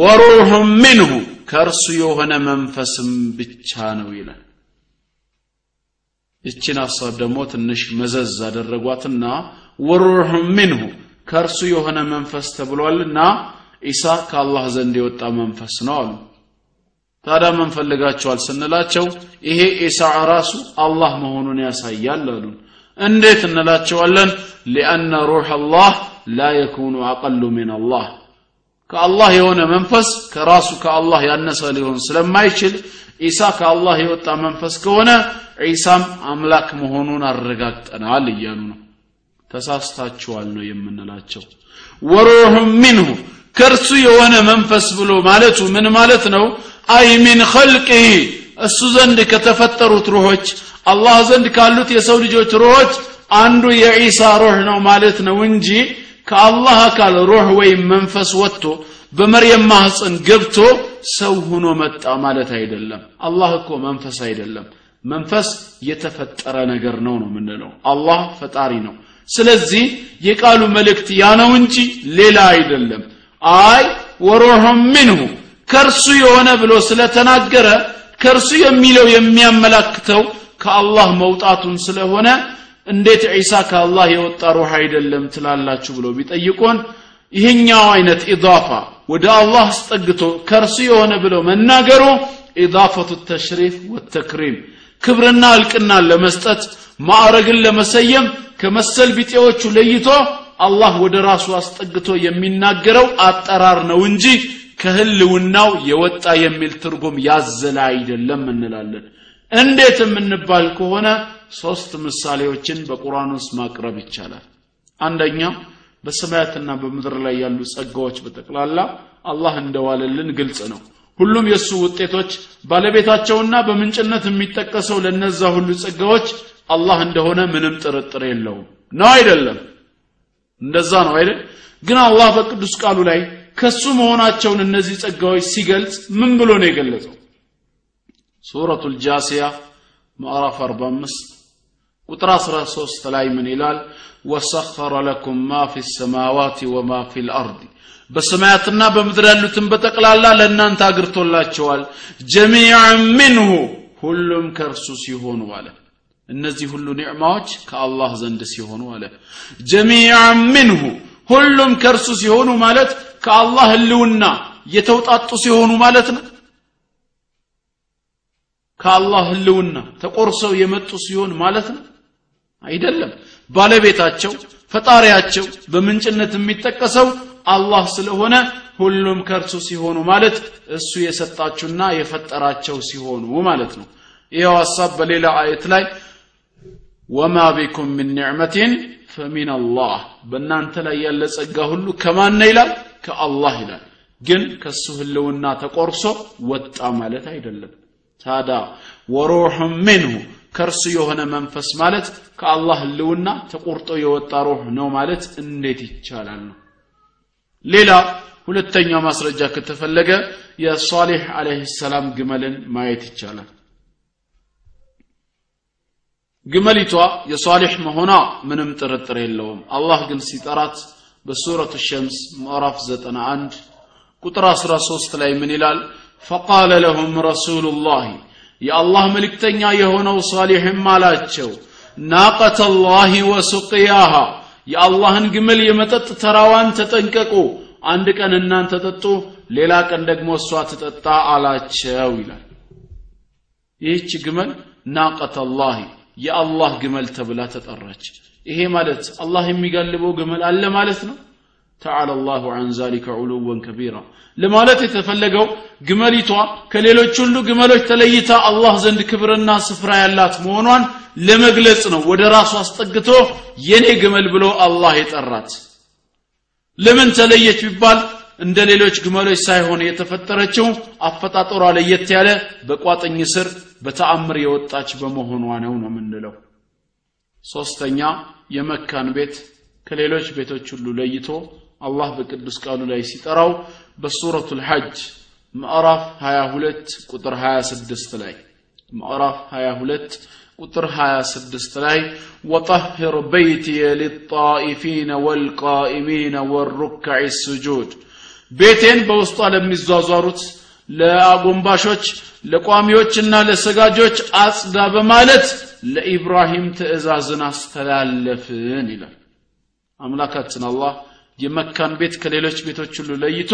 ወሩህ ሚንሁ ከእርሱ የሆነ መንፈስም ብቻ ነው ይላል ይችን ሐሳብ ደግሞ ትንሽ መዘዝ አደረጓትና ወሩህ ሚንሁ ከእርሱ የሆነ መንፈስ ተብሏልና ኢሳ ከአላህ ዘንድ የወጣ መንፈስ ነው አሉ። ታዲያ ምን ፈልጋቸዋል ስንላቸው ይሄ ኢሳ ራሱ አላህ መሆኑን ያሳያል አሉ። እንዴት እንላቸዋለን? ሊአነ ሩህ አላህ ላ የኩኑ አቀሉ ሚን አላህ። ከአላህ የሆነ መንፈስ ከራሱ ከአላህ ያነሰ ሊሆን ስለማይችል ኢሳ ከአላህ የወጣ መንፈስ ከሆነ ዒሳም አምላክ መሆኑን አረጋግጠናል እያሉ ነው። ተሳስታችኋል ነው የምንላቸው። ወሩህ ሚንሁ ከእርሱ የሆነ መንፈስ ብሎ ማለቱ ምን ማለት ነው? አይ ሚን ኸልቅህ እሱ ዘንድ ከተፈጠሩት ሩሆች አላህ ዘንድ ካሉት የሰው ልጆች ሩሆች አንዱ የዒሳ ሩህ ነው ማለት ነው እንጂ ከአላህ አካል ሩህ ወይም መንፈስ ወጥቶ በመርየም ማህፀን ገብቶ ሰው ሆኖ መጣ ማለት አይደለም። አላህ እኮ መንፈስ አይደለም። መንፈስ የተፈጠረ ነገር ነው ነው የምንለው። አላህ ፈጣሪ ነው። ስለዚህ የቃሉ መልእክት ያ ነው እንጂ ሌላ አይደለም። አይ ወሩሑም ሚንሁ ከእርሱ የሆነ ብሎ ስለተናገረ ከእርሱ የሚለው የሚያመላክተው ከአላህ መውጣቱን ስለሆነ እንዴት ዒሳ ከአላህ የወጣ ሩህ አይደለም ትላላችሁ ብሎ ቢጠይቁን ይህኛው አይነት ኢዳፋ ወደ አላህ አስጠግቶ ከእርሱ የሆነ ብለው መናገሩ ኢዳፈቱ ተሽሪፍ ወተክሪም ክብርና እልቅናን ለመስጠት ማዕረግን ለመሰየም ከመሰል ቢጤዎቹ ለይቶ አላህ ወደ ራሱ አስጠግቶ የሚናገረው አጠራር ነው እንጂ ከህልውናው የወጣ የሚል ትርጉም ያዘለ አይደለም እንላለን። እንዴት የምንባል ከሆነ ሶስት ምሳሌዎችን በቁርአን ውስጥ ማቅረብ ይቻላል። አንደኛው በሰማያትና በምድር ላይ ያሉ ጸጋዎች በጠቅላላ አላህ እንደዋለልን ግልጽ ነው። ሁሉም የእሱ ውጤቶች ባለቤታቸውና በምንጭነት የሚጠቀሰው ለነዛ ሁሉ ጸጋዎች አላህ እንደሆነ ምንም ጥርጥር የለውም። ነው አይደለም? እንደዛ ነው አይደል? ግን አላህ በቅዱስ ቃሉ ላይ ከሱ መሆናቸውን እነዚህ ጸጋዎች ሲገልጽ ምን ብሎ ነው የገለጸው? ሱረቱ ልጃሲያ ምዕራፍ 45 ቁጥር 13 ላይ ምን ይላል? ወሰኸረ ለኩም ማ ፊ ሰማዋት ወማ ፊ ልአርድ በሰማያትና በምድር ያሉትን በጠቅላላ ለእናንተ አግርቶላቸዋል። ጀሚዓን ሚንሁ ሁሉም ከእርሱ ሲሆኑ አለ። እነዚህ ሁሉ ኒዕማዎች ከአላህ ዘንድ ሲሆኑ አለ። ጀሚዓን ሚንሁ ሁሉም ከእርሱ ሲሆኑ ማለት ከአላህ ህልውና የተውጣጡ ሲሆኑ ማለት ነው። ከአላህ ህልውና ተቆርሰው የመጡ ሲሆን ማለት ነው አይደለም። ባለቤታቸው ፈጣሪያቸው በምንጭነት የሚጠቀሰው አላህ ስለሆነ ሁሉም ከእርሱ ሲሆኑ ማለት እሱ የሰጣችሁና የፈጠራቸው ሲሆኑ ማለት ነው። ይኸው ሀሳብ በሌላ አየት ላይ ወማ ቢኩም ምን ኒዕመትን ፈሚን አላህ። በእናንተ ላይ ያለ ጸጋ ሁሉ ከማን ይላል? ከአላህ ይላል። ግን ከሱ ህልውና ተቆርሶ ወጣ ማለት አይደለም። ታዳ ወሩሕም ሚንሁ ከእርሱ የሆነ መንፈስ ማለት ከአላህ ህልውና ተቆርጦ የወጣ ሩህ ነው ማለት እንዴት ይቻላል ነው? ሌላ ሁለተኛው ማስረጃ ከተፈለገ የሷሊሕ አለህ ሰላም ግመልን ማየት ይቻላል። ግመሊቷ የሷሊሕ መሆኗ ምንም ጥርጥር የለውም። አላህ ግን ሲጠራት በሱረቱ ሸምስ ምዕራፍ 91 ቁጥር 13 ላይ ምን ይላል? ፈቃለ ለሁም ረሱሉላህ የአላህ መልእክተኛ የሆነው ሷሊሕም አላቸው ናቀተ ላህ ወሱቅያሃ የአላህን ግመል የመጠጥ ተራዋን ተጠንቀቁ አንድ ቀን እናንተ ጠጡ ሌላ ቀን ደግሞ እሷ ትጠጣ አላቸው ይላል። ይህች ግመል ናቀተ ላህ የአላህ ግመል ተብላ ተጠራች። ይሄ ማለት አላህ የሚጋልበው ግመል አለ ማለት ነው ተዓላ አላሁ አን ዛሊከ ዑሉወን ከቢራ ለማለት የተፈለገው ግመሊቷ ከሌሎች ሁሉ ግመሎች ተለይታ አላህ ዘንድ ክብርና ስፍራ ያላት መሆኗን ለመግለጽ ነው። ወደ ራሱ አስጠግቶ የኔ ግመል ብሎ አላህ የጠራት። ለምን ተለየች ቢባል እንደ ሌሎች ግመሎች ሳይሆን የተፈጠረችው አፈጣጠሯ ለየት ያለ በቋጥኝ ስር በተአምር የወጣች በመሆኗ ነው ነው የምንለው። ሶስተኛ የመካን ቤት ከሌሎች ቤቶች ሁሉ ለይቶ አላህ በቅዱስ ቃሉ ላይ ሲጠራው በሱረቱ ልሐጅ ምዕራፍ 22 ቁጥር 26 ላይ ምዕራፍ 22 ቁጥር 26 ላይ ወጠህር በይትየ ሊጣኢፊነ ወልቃኢሚነ ወሩካዕ ስጁድ። ቤቴን በውስጧ ለሚዟዟሩት ለአጎንባሾች ለቋሚዎችና ለሰጋጆች አጽዳ በማለት ለኢብራሂም ትእዛዝን አስተላለፍን ይላል። አምላካችን አላህ የመካን ቤት ከሌሎች ቤቶች ሁሉ ለይቶ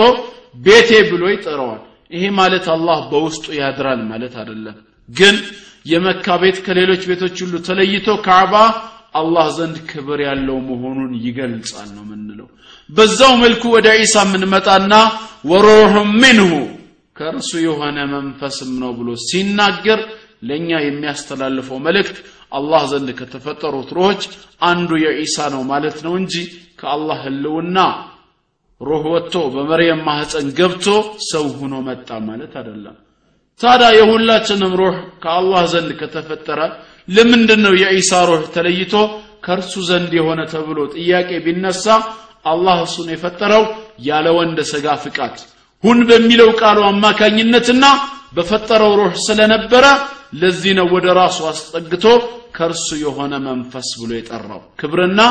ቤቴ ብሎ ይጠራዋል። ይሄ ማለት አላህ በውስጡ ያድራል ማለት አይደለም። ግን የመካ ቤት ከሌሎች ቤቶች ሁሉ ተለይቶ ካዕባ አላህ ዘንድ ክብር ያለው መሆኑን ይገልጻል ነው ምንለው በዛው መልኩ ወደ ዒሳ የምንመጣና ወሩህ ሚንሁ ከእርሱ የሆነ መንፈስም ነው ብሎ ሲናገር ለእኛ የሚያስተላልፈው መልእክት አላህ ዘንድ ከተፈጠሩት ሩሆች አንዱ የዒሳ ነው ማለት ነው እንጂ ከአላህ ህልውና ሩህ ወጥቶ በመርየም ማህፀን ገብቶ ሰው ሆኖ መጣ ማለት አይደለም። ታዲያ የሁላችንም ሩህ ከአላህ ዘንድ ከተፈጠረ ለምንድን ነው የዒሳ ሩህ ተለይቶ ከእርሱ ዘንድ የሆነ ተብሎ ጥያቄ ቢነሳ አላህ እሱን የፈጠረው ያለ ወንድ ስጋ ፍቃድ ሁን በሚለው ቃሉ አማካኝነትና በፈጠረው ሩህ ስለነበረ ለዚህ ነው ወደ ራሱ አስጠግቶ ከእርሱ የሆነ መንፈስ ብሎ የጠራው። ክብርና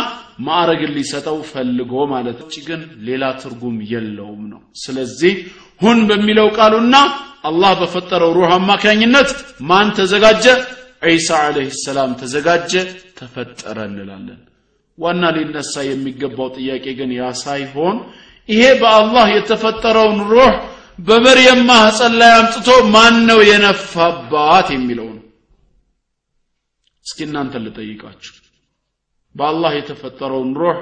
ማዕረግን ሊሰጠው ፈልጎ ማለት ውጭ ግን ሌላ ትርጉም የለውም ነው። ስለዚህ ሁን በሚለው ቃሉና አላህ በፈጠረው ሩህ አማካኝነት ማን ተዘጋጀ? ዒሳ ዓለይህ ሰላም ተዘጋጀ ተፈጠረ እንላለን። ዋና ሊነሳ የሚገባው ጥያቄ ግን ያ ሳይሆን ይሄ በአላህ የተፈጠረውን ሩህ በመርየም ማህፀን ላይ አምጥቶ ማን ነው የነፋባት የሚለው ነው? እስኪ እናንተ ልጠይቃችሁ። በአላህ የተፈጠረውን ሩህ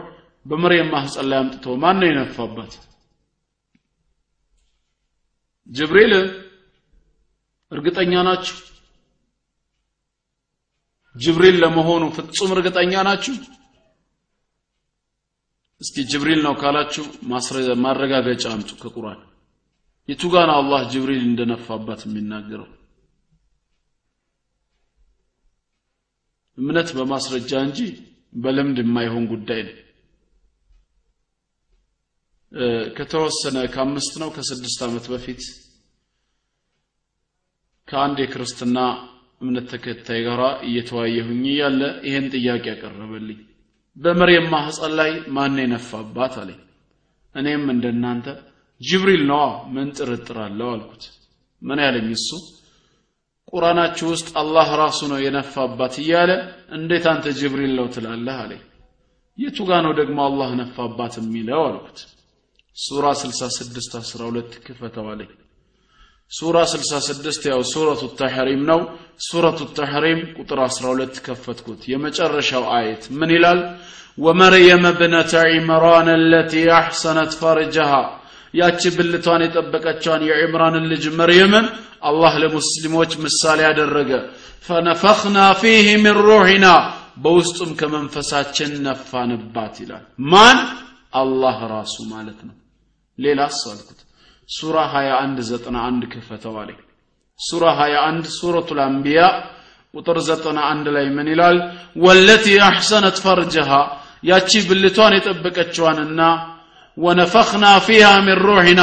በመርየም ማህፀን ላይ አምጥቶ ማን ነው የነፋባት ጅብሪል እርግጠኛ ናችሁ? ጅብሪል ለመሆኑ ፍጹም እርግጠኛ ናችሁ? እስኪ ጅብሪል ነው ካላችሁ ማረጋገጫ አምጡ ከቁርአን የቱ ነው አላህ ጅብሪል እንደነፋባት የሚናገረው? እምነት በማስረጃ እንጂ በልምድ የማይሆን ጉዳይ ነው። ከተወሰነ ከአምስት ነው ከስድስት ዓመት በፊት ከአንድ የክርስትና እምነት ተከታይ ጋር እየተወያየሁኝ እያለ ይሄን ጥያቄ ያቀረበልኝ በመርየም ማህፀን ላይ ማን የነፋባት አለኝ? እኔም እንደናንተ ጅብሪል ነዋ ምን ጥርጥር አለው አልኩት። ምን ያለኝ እሱ? ቁርአናችሁ ውስጥ አላህ ራሱ ነው የነፋባት እያለ እንዴት አንተ ጅብሪል ነው ትላለህ አለኝ የቱ ጋ ነው ደግሞ አላህ ነፋባት የሚለው አልኩት። ሱራ 66 12 ክፈተው አለኝ። ሱራ 66 ያው ሱረቱ ተሕሪም ነው። ሱረቱ ተሕሪም ቁጥር 12 ከፈትኩት። የመጨረሻው አየት ምን ይላል? ወመርየም ብነተ ዒምራን አለቲ አሕሰነት ፈርጀሃ ያቺ ብልቷን የጠበቀችዋን የዕምራንን ልጅ መርየምን አላህ ለሙስሊሞች ምሳሌ ያደረገ ፈነፈኽና ፊህ ምን ሩሒና በውስጡም ከመንፈሳችን ነፋንባት ይላል። ማን? አላህ ራሱ ማለት ነው። ሌላስ አልኩት። ሱራ 21 91 ክፈተው አለኝ። ሱራ 21 ሱረቱ ልአንቢያ ቁጥር 91 ላይ ምን ይላል? ወለቲ አሕሰነት ፈርጀሃ ያቺ ብልቷን የጠበቀችዋንና ወነፈኽና ፊሃ ሚን ሩሒና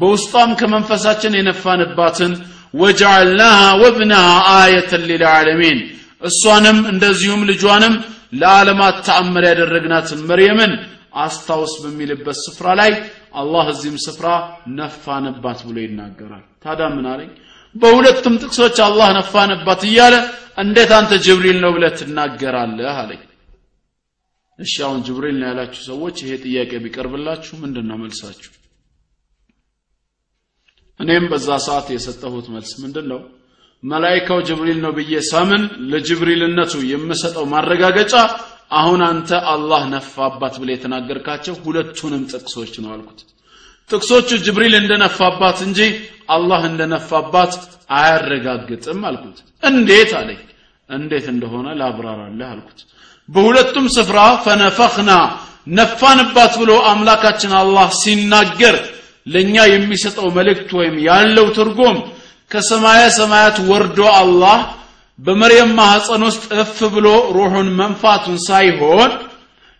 በውስጧም ከመንፈሳችን የነፋንባትን ወጀዐልናሃ ወብነሃ አየተን ሊልዓለሚን እሷንም እንደዚሁም ልጇንም ለዓለማት ተአምር ያደረግናትን መርየምን አስታውስ በሚልበት ስፍራ ላይ አላህ እዚህም ስፍራ ነፋንባት ብሎ ይናገራል። ታዲያ ምን አለኝ? በሁለቱም ጥቅሶች አላህ ነፋንባት እያለ እንዴት አንተ ጅብሪል ነው ብለህ ትናገራለህ አለኝ እሺ አሁን ጅብሪል ያላችሁ ሰዎች ይሄ ጥያቄ ቢቀርብላችሁ ምንድን ነው መልሳችሁ? እኔም በዛ ሰዓት የሰጠሁት መልስ ምንድን ነው መላይካው ጅብሪል ነው ብዬ ሳምን ለጅብሪልነቱ የምሰጠው ማረጋገጫ አሁን አንተ አላህ ነፋባት ብለ የተናገርካቸው ሁለቱንም ጥቅሶች ነው አልኩት ጥቅሶቹ ጅብሪል እንደነፋባት እንጂ አላህ እንደነፋባት አያረጋግጥም አልኩት። እንዴት አለኝ? እንዴት እንደሆነ ላብራራለህ አልኩት በሁለቱም ስፍራ ፈነፈኽና ነፋንባት ብሎ አምላካችን አላህ ሲናገር ለእኛ የሚሰጠው መልእክት ወይም ያለው ትርጉም ከሰማየ ሰማያት ወርዶ አላህ በመርየም ማህፀን ውስጥ እፍ ብሎ ሩሑን መንፋቱን ሳይሆን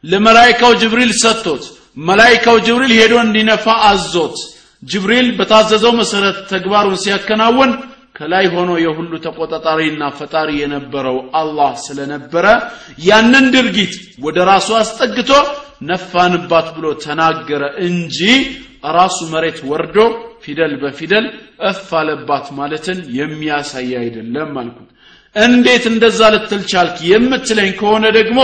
ለመላይካው ጅብሪል ሰጥቶት መላይካው ጅብሪል ሄዶ እንዲነፋ አዞት። ጅብሪል በታዘዘው መሰረት ተግባሩን ሲያከናውን ከላይ ሆኖ የሁሉ ተቆጣጣሪና ፈጣሪ የነበረው አላህ ስለነበረ ያንን ድርጊት ወደ ራሱ አስጠግቶ ነፋንባት ብሎ ተናገረ እንጂ ራሱ መሬት ወርዶ ፊደል በፊደል እፍ አለባት ማለትን የሚያሳይ አይደለም አልኩት። እንዴት እንደዛ ልትል ቻልክ የምትለኝ ከሆነ ደግሞ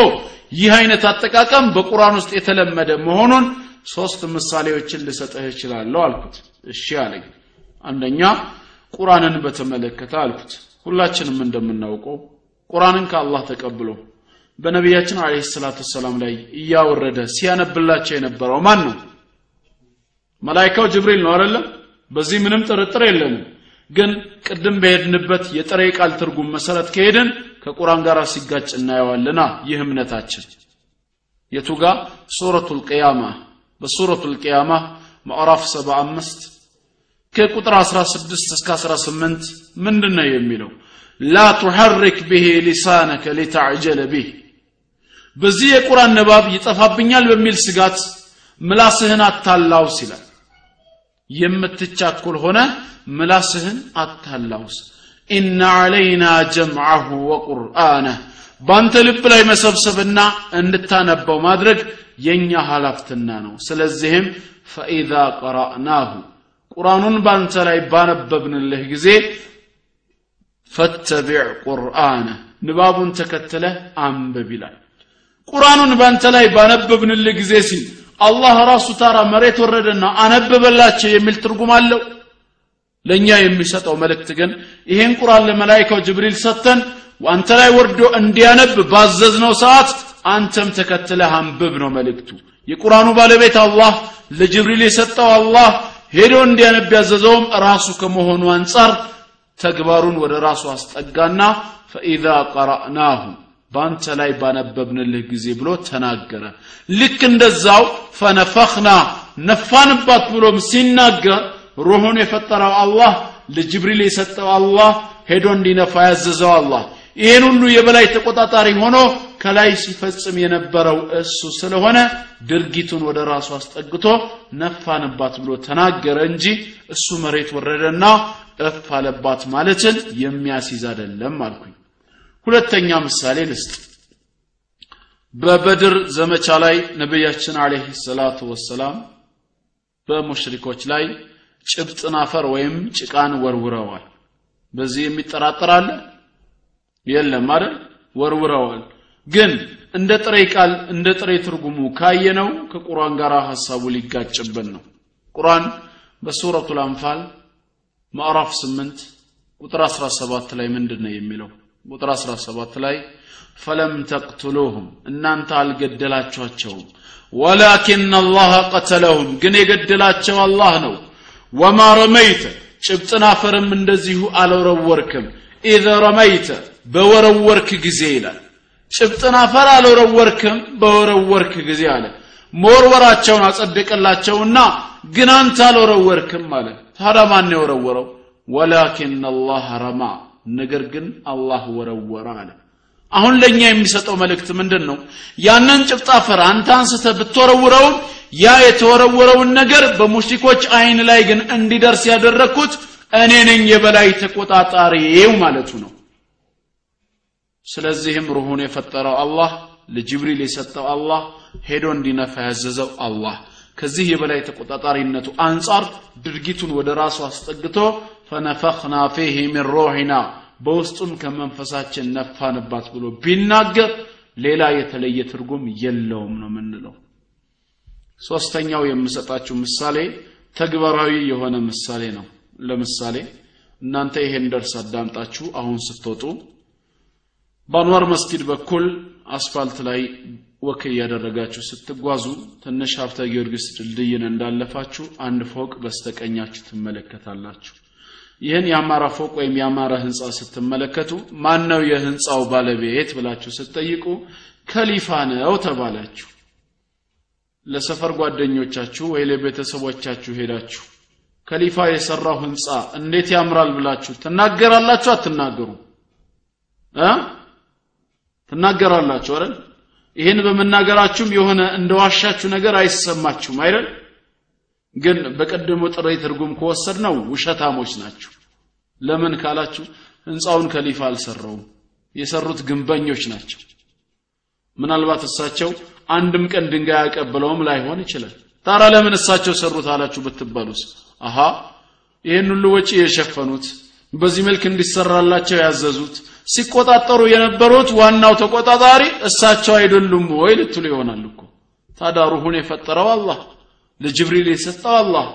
ይህ አይነት አጠቃቀም በቁርአን ውስጥ የተለመደ መሆኑን ሶስት ምሳሌዎችን ልሰጥህ እችላለሁ አልኩት። እሺ አለኝ። አንደኛ ቁርአንን በተመለከተ አልኩት። ሁላችንም እንደምናውቀው ቁርአንን ከአላህ ተቀብሎ በነቢያችን አለይሂ ሰላቱ ሰላም ላይ እያወረደ ሲያነብላቸው የነበረው ማን ነው? መላይካው ጅብሪል ነው አይደለም? በዚህ ምንም ጥርጥር የለንም። ግን ቅድም በሄድንበት የጥሬ ቃል ትርጉም መሰረት ከሄድን ከቁርአን ጋር ሲጋጭ እናየዋለና ይህ እምነታችን። የቱ ጋር ሱረቱል ቅያማ። በሱረቱል ቅያማ ምዕራፍ 75 ከቁጥር 16 እስከ 18 ምንድን ነው የሚለው? ላ ቱሐሪክ ብሄ ሊሳነከ ሊተዕጀለ ቢህ። በዚህ የቁርአን ንባብ ይጠፋብኛል በሚል ስጋት ምላስህን አታላውስ ይላል። የምትቻኩል ሆነ ምላስህን አታላውስ። ኢነ ዓለይና ጀምዐሁ ወቁርአነህ በአንተ ልብ ላይ መሰብሰብና እንድታነባው ማድረግ የእኛ ሀላፍትና ነው። ስለዚህም ፈኢዛ ቀራእናሁ ቁርአኑን በአንተ ላይ ባነበብንልህ ጊዜ ፈተቢዕ ቁርአነ ንባቡን ተከትለህ አንብብ ይላል። ቁርአኑን በአንተ ላይ ባነበብንልህ ጊዜ ሲል አላህ ራሱ ታራ መሬት ወረደና አነበበላቸው የሚል ትርጉም አለው። ለእኛ የሚሰጠው መልእክት ግን ይሄን ቁርአን ለመላይካው ጅብሪል ሰጥተን አንተ ላይ ወርዶ እንዲያነብ ባዘዝነው ሰዓት አንተም ተከትለህ አንብብ ነው መልእክቱ። የቁርአኑ ባለቤት አላህ ለጅብሪል የሰጠው አላህ ሄዶ እንዲያነብ ያዘዘውም ራሱ ከመሆኑ አንጻር ተግባሩን ወደ ራሱ አስጠጋና ፈኢዛ ቀራእናሁ በአንተ ላይ ባነበብንልህ ጊዜ ብሎ ተናገረ። ልክ እንደዛው ፈነፈኽና ነፋንባት ብሎም ሲናገር ሩሑን የፈጠረው አላህ ለጅብሪል የሰጠው አላህ ሄዶ እንዲነፋ ያዘዘው አላህ ይህን ሁሉ የበላይ ተቆጣጣሪ ሆኖ ከላይ ሲፈጽም የነበረው እሱ ስለሆነ ድርጊቱን ወደ ራሱ አስጠግቶ ነፋንባት ብሎ ተናገረ እንጂ እሱ መሬት ወረደና እፍ አለባት ማለትን የሚያስይዝ አይደለም አልኩኝ። ሁለተኛ ምሳሌ ልስጥ። በበድር ዘመቻ ላይ ነቢያችን አለህ ሰላቱ ወሰላም በሙሽሪኮች ላይ ጭብጥን አፈር ወይም ጭቃን ወርውረዋል። በዚህ የሚጠራጠር አለ የለም አይደል? ወርውረዋል። ግን እንደ ጥሬ ቃል እንደ ጥሬ ትርጉሙ ካየነው ከቁርአን ጋር ሐሳቡ ሊጋጭብን ነው። ቁርአን በሱረቱ አንፋል ማዕራፍ 8 ቁጥር 17 ላይ ምንድን ነው የሚለው? ቁጥር 17 ላይ ፈለም ተቅትሉሁም እናንተ አልገደላችኋቸውም። ወላኪን አላህ ቀተለሁም ግን የገደላቸው አላህ ነው። ወማ ረመይተ ጭብጥን አፈርም እንደዚሁ አልወረወርክም። ኢዘ ረመይተ በወረወርክ ጊዜ ይላል። ጭብጥን አፈር አልወረወርክም በወረወርክ ጊዜ አለ። መወርወራቸውን አጸደቀላቸውና ግን አንተ አልወረወርክም አለ። ታዲያ ማን የወረወረው? ወላኪን አላህ ረማ ነገር ግን አላህ ወረወረ አለ። አሁን ለእኛ የሚሰጠው መልእክት ምንድን ነው ያንን ጭብጥ አፈር አንተ አንስተ ብትወረውረውም ያ የተወረወረውን ነገር በሙሽሪኮች አይን ላይ ግን እንዲደርስ ያደረግኩት እኔ ነኝ የበላይ ተቆጣጣሪው ማለቱ ነው ስለዚህም ሩሁን የፈጠረው አላህ ለጅብሪል የሰጠው አላህ ሄዶ እንዲነፋ ያዘዘው አላህ። ከዚህ የበላይ ተቆጣጣሪነቱ አንጻር ድርጊቱን ወደ ራሱ አስጠግቶ ፈነፈኽና ፊህ ሚን ሩሒና በውስጡም ከመንፈሳችን ነፋንባት ብሎ ቢናገር ሌላ የተለየ ትርጉም የለውም ነው የምንለው። ሶስተኛው የምሰጣችሁ ምሳሌ ተግባራዊ የሆነ ምሳሌ ነው። ለምሳሌ እናንተ ይሄን ደርስ አዳምጣችሁ አሁን ስትወጡ በአንዋር መስጊድ በኩል አስፋልት ላይ ወክ እያደረጋችሁ ስትጓዙ ትንሽ ሀብተ ጊዮርጊስ ድልድይን እንዳለፋችሁ አንድ ፎቅ በስተቀኛችሁ ትመለከታላችሁ። ይህን የአማራ ፎቅ ወይም የአማራ ህንፃ ስትመለከቱ ማን ነው የህንፃው ባለቤት ብላችሁ ስትጠይቁ ከሊፋ ነው ተባላችሁ። ለሰፈር ጓደኞቻችሁ ወይ ለቤተሰቦቻችሁ ሄዳችሁ ከሊፋ የሰራው ህንፃ እንዴት ያምራል ብላችሁ ትናገራላችሁ አትናገሩ እ ትናገራላችሁ አይደል? ይህን በመናገራችሁም የሆነ እንደዋሻችሁ ነገር አይሰማችሁም አይደል? ግን በቀደሙ ጥሪ ትርጉም ከወሰድ ነው ውሸታሞች ናችሁ። ለምን ካላችሁ ህንፃውን ከሊፋ አልሰራውም። የሰሩት ግንበኞች ናቸው። ምናልባት እሳቸው አንድም ቀን ድንጋይ ያቀብለውም ላይሆን ይችላል። ታራ ለምን እሳቸው ሰሩት አላችሁ ብትባሉስ? አሃ! ይህን ሁሉ ወጪ የሸፈኑት በዚህ መልክ እንዲሰራላቸው ያዘዙት ሲቆጣጠሩ የነበሩት ዋናው ተቆጣጣሪ እሳቸው አይደሉም ወይ ልትሉ ይሆናል እኮ። ታዲያ ሩሁን የፈጠረው አላህ ለጅብሪል የሰጠው አላህ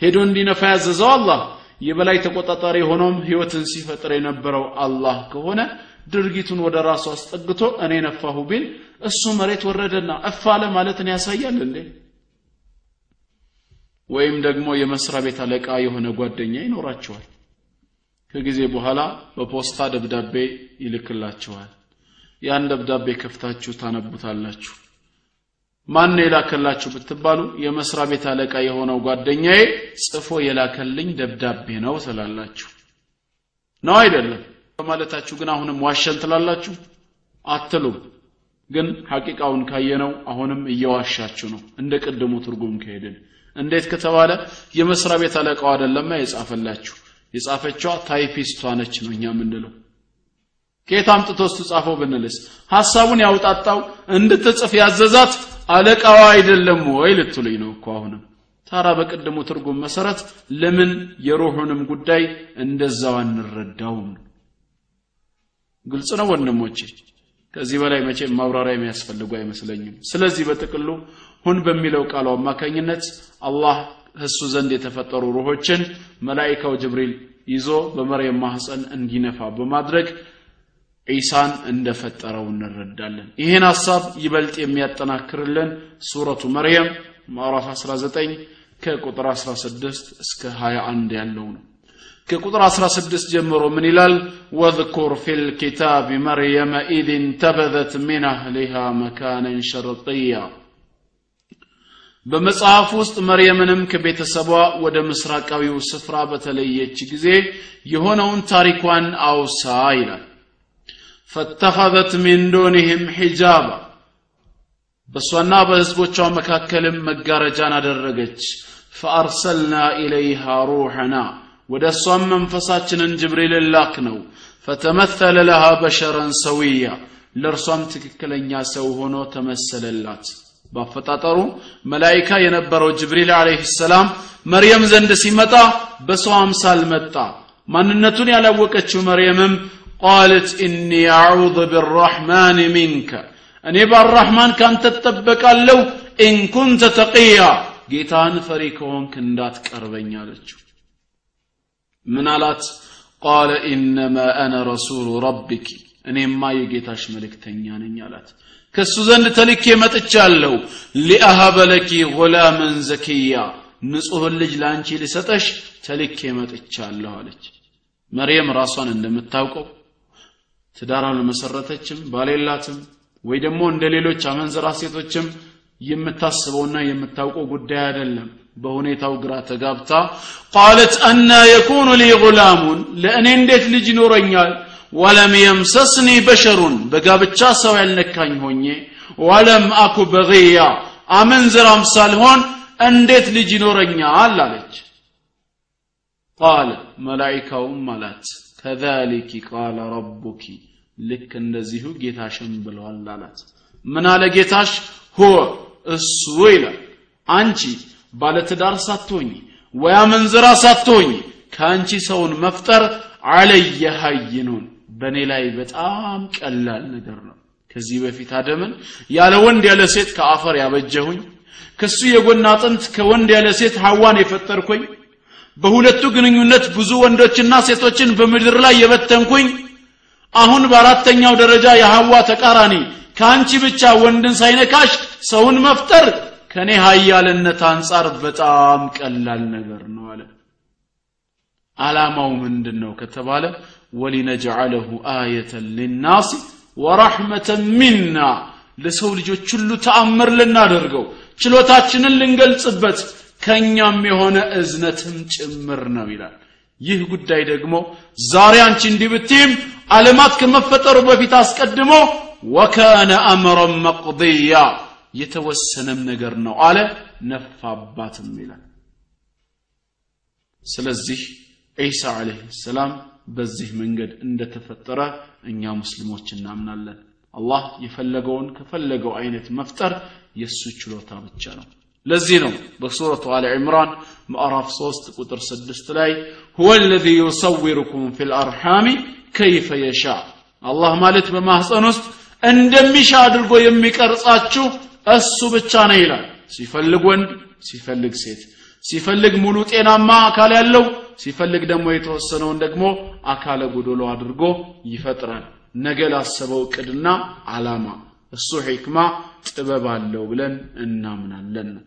ሄዶ እንዲነፋ ያዘዘው አላህ የበላይ ተቆጣጣሪ ሆኖም ህይወትን ሲፈጥር የነበረው አላህ ከሆነ ድርጊቱን ወደ ራሱ አስጠግቶ እኔ ነፋሁ ቢል እሱ መሬት ወረደና እፍ አለ ማለትን ያሳያል እንዴ? ወይም ደግሞ የመስሪያ ቤት አለቃ የሆነ ጓደኛ ይኖራቸዋል ከጊዜ በኋላ በፖስታ ደብዳቤ ይልክላችኋል። ያን ደብዳቤ ከፍታችሁ ታነቡታላችሁ። ማን የላከላችሁ ብትባሉ የመስሪያ ቤት አለቃ የሆነው ጓደኛዬ ጽፎ የላከልኝ ደብዳቤ ነው ትላላችሁ። ነው አይደለም? በማለታችሁ ግን አሁንም ዋሸን ትላላችሁ? አትሉም። ግን ሐቂቃውን ካየነው አሁንም እየዋሻችሁ ነው። እንደ ቅድሙ ትርጉም ከሄድን። እንዴት ከተባለ የመስሪያ ቤት አለቃው አይደለማ የጻፈላችሁ የጻፈችዋ ታይፒስቷ ነች ነው እኛ የምንለው። ከየት አምጥቶ እስቱ ጻፈው ብንልስ? ሐሳቡን ያውጣጣው እንድትጽፍ ያዘዛት አለቃዋ አይደለም ወይ ልትሉኝ ነው እኮ አሁንም። ታራ በቅድሙ ትርጉም መሰረት ለምን የሩሑንም ጉዳይ እንደዛው አንረዳውም? ግልጽ ነው ወንድሞቼ። ከዚህ በላይ መቼም ማብራሪያ የሚያስፈልጉ አይመስለኝም። ስለዚህ በጥቅሉ ሁን በሚለው ቃሉ አማካኝነት አላህ እሱ ዘንድ የተፈጠሩ ሩሆችን መላኢካው ጅብሪል ይዞ በመርየም ማህፀን እንዲነፋ በማድረግ ዒሳን እንደፈጠረው እንረዳለን። ይህን ሐሳብ ይበልጥ የሚያጠናክርልን ሱረቱ መርየም ምዕራፍ 19 ከቁጥር 16 እስከ 21 ያለው ነው። ከቁጥር 16 ጀምሮ ምን ይላል? واذكر في الكتاب مريم إذ انتبذت من أهلها مكانا شرقيا በመጽሐፍ ውስጥ መርየምንም ከቤተሰቧ ወደ ምስራቃዊው ስፍራ በተለየች ጊዜ የሆነውን ታሪኳን አውሳ ይላል። ፈተኸዘት ሚን ዱንህም ሒጃባ በእሷና በህዝቦቿ መካከልም መጋረጃን አደረገች። ፈአርሰልና ኢለይሃ ሩሐና ወደ እሷም መንፈሳችንን ጅብሪልን ላክ ነው ፈተመተለ ለሃ በሸረን ሰውያ ለእርሷም ትክክለኛ ሰው ሆኖ ተመሰለላት ባፈጣጠሩ መላይካ የነበረው ጅብሪል አለይህ ሰላም መርየም ዘንድ ሲመጣ በሰው አምሳል መጣ። ማንነቱን ያላወቀችው መርየምም قالت إني أعوذ بالرحمن منك እኔ በአራሕማን ካንተ እጠበቃለሁ إن كنت تقيا ጌታን ፈሪ ከሆንክ እንዳትቀርበኝ አለችው። ምን አላት? قال إنما أنا رسول ربك እኔማ የጌታሽ መልእክተኛ ነኝ አላት ከእሱ ዘንድ ተልኬ መጥቻለሁ። لأهب لك غلاما زكيا ንጹሕን ልጅ ለአንቺ ልሰጠሽ ተልኬ መጥቻለሁ አለች። መርየም ራሷን እንደምታውቀው ትዳር አልመሰረተችም ባሌላትም ወይ ደግሞ እንደ ሌሎች አመንዝራ ሴቶችም የምታስበውና የምታውቀው ጉዳይ አይደለም። በሁኔታው ግራ ተጋብታ ቃለት አና የኩኑ ሊ ጉላሙን ለእኔ እንዴት ልጅ ይኖረኛል ወለም የምሰስኒ በሸሩን በጋብቻ ሰው ያልነካኝ ሆኜ ወለም አኩ በግያ አመንዝራም ሳልሆን እንዴት ልጅ ይኖረኛል አለች። ቃል መላይካውም አላት ከዛሊኪ ቃለ ረቡኪ ልክ እንደዚሁ ጌታሽም ብለዋል አላት። ምን አለ ጌታሽ? ሁወ እሱ ይላል። አንቺ ባለትዳር ሳትሆኝ ወይ አመንዝራ ሳትሆኝ ከአንቺ ሰውን መፍጠር አለየ ሀይኑን በእኔ ላይ በጣም ቀላል ነገር ነው። ከዚህ በፊት አደምን ያለ ወንድ ያለ ሴት ከአፈር ያበጀሁኝ ከሱ የጎን አጥንት ከወንድ ያለ ሴት ሐዋን የፈጠርኩኝ በሁለቱ ግንኙነት ብዙ ወንዶችና ሴቶችን በምድር ላይ የበተንኩኝ አሁን በአራተኛው ደረጃ የሐዋ ተቃራኒ ከአንቺ ብቻ ወንድን ሳይነካሽ ሰውን መፍጠር ከኔ ሀያልነት አንጻር በጣም ቀላል ነገር ነው አለ። ዓላማው ምንድን ነው ከተባለ ወሊነጅዓለሁ አየተን ሊናስ ወራሕመተን ሚና። ለሰው ልጆች ሁሉ ተአምር ልናደርገው ችሎታችንን ልንገልጽበት ከእኛም የሆነ እዝነትም ጭምር ነው ይላል። ይህ ጉዳይ ደግሞ ዛሬ አንቺ እንዲህ ብትይም ዓለማት ከመፈጠሩ በፊት አስቀድሞ ወካነ አምረን መቅድያ የተወሰነም ነገር ነው አለ ነፋባትም ይላል። ስለዚህ ዒሳ ዓለይህ ሰላም በዚህ መንገድ እንደተፈጠረ እኛ ሙስሊሞች እናምናለን። አላህ የፈለገውን ከፈለገው አይነት መፍጠር የእሱ ችሎታ ብቻ ነው። ለዚህ ነው በሱረቱ አለ ዕምራን ምዕራፍ 3 ቁጥር 6 ላይ ሁወ ለዚ ዩሰዊሩኩም ፊ ልአርሓሚ ከይፈ የሻ አላህ ማለት በማህፀን ውስጥ እንደሚሻ አድርጎ የሚቀርጻችሁ እሱ ብቻ ነው ይላል። ሲፈልግ ወንድ ሲፈልግ ሴት ሲፈልግ ሙሉ ጤናማ አካል ያለው ሲፈልግ ደግሞ የተወሰነውን ደግሞ አካለ ጎዶሎ አድርጎ ይፈጥራል። ነገ ላሰበው እቅድና አላማ እሱ ሕክማ ጥበብ አለው ብለን እናምናለን። ነው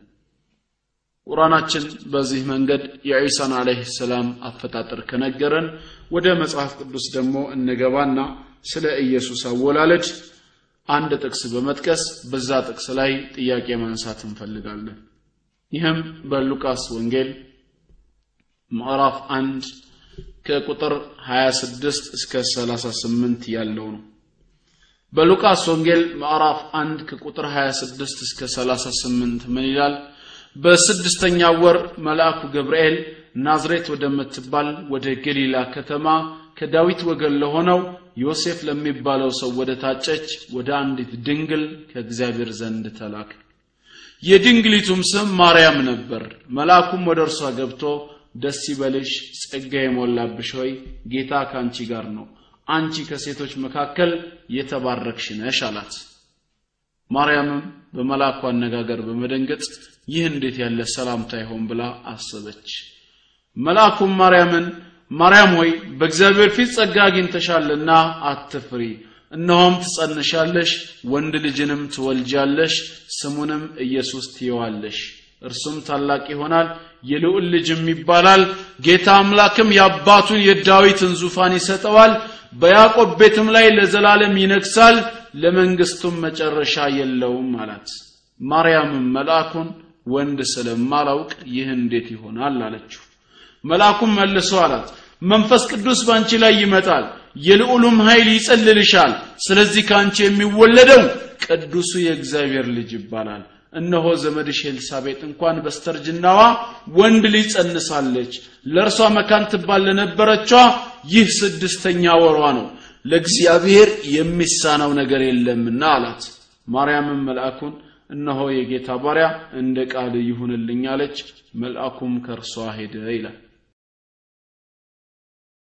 ቁርአናችን በዚህ መንገድ የዒሳን አለይህ ሰላም አፈጣጠር ከነገረን ወደ መጽሐፍ ቅዱስ ደግሞ እንገባና ስለ ኢየሱስ አወላለድ አንድ ጥቅስ በመጥቀስ በዛ ጥቅስ ላይ ጥያቄ ማንሳት እንፈልጋለን ይህም በሉቃስ ወንጌል ምዕራፍ አንድ ከቁጥር 26 እስከ 38 ያለው ነው። በሉቃስ ወንጌል ምዕራፍ 1 ከቁጥር 26 እስከ 38 ምን ይላል? በስድስተኛ ወር መልአኩ ገብርኤል ናዝሬት ወደምትባል ወደ ገሊላ ከተማ ከዳዊት ወገን ለሆነው ዮሴፍ ለሚባለው ሰው ወደ ታጨች ወደ አንዲት ድንግል ከእግዚአብሔር ዘንድ ተላከ የድንግሊቱም ስም ማርያም ነበር። መልአኩም ወደ እርሷ ገብቶ ደስ ይበልሽ ጸጋ የሞላብሽ ሆይ ጌታ ከአንቺ ጋር ነው አንቺ ከሴቶች መካከል የተባረክሽ ነሽ አላት። ማርያምም በመልአኩ አነጋገር በመደንገጥ ይህ እንዴት ያለ ሰላምታ ይሆን ብላ አሰበች። መልአኩም ማርያምን ማርያም ሆይ በእግዚአብሔር ፊት ጸጋ አግኝተሻልና አትፍሪ እነሆም ትጸንሻለሽ ወንድ ልጅንም ትወልጃለሽ ስሙንም ኢየሱስ ትየዋለሽ። እርሱም ታላቅ ይሆናል የልዑል ልጅም ይባላል። ጌታ አምላክም የአባቱን የዳዊትን ዙፋን ይሰጠዋል። በያዕቆብ ቤትም ላይ ለዘላለም ይነግሳል ለመንግስቱም መጨረሻ የለውም አላት። ማርያምም መልአኩን ወንድ ስለማላውቅ ይህ እንዴት ይሆናል አለችው። መልአኩም መልሶ አላት መንፈስ ቅዱስ ባንቺ ላይ ይመጣል የልዑሉም ኃይል ይጸልልሻል። ስለዚህ ከአንቺ የሚወለደው ቅዱሱ የእግዚአብሔር ልጅ ይባላል። እነሆ ዘመድሽ ኤልሳቤጥ እንኳን በስተርጅናዋ ወንድ ልጅ ጸንሳለች። ለእርሷ መካን ትባል ለነበረችዋ ይህ ስድስተኛ ወሯ ነው። ለእግዚአብሔር የሚሳነው ነገር የለምና አላት። ማርያምም መልአኩን እነሆ የጌታ ባሪያ እንደ ቃል ይሁንልኝ አለች። መልአኩም ከእርሷ ሄደ ይላል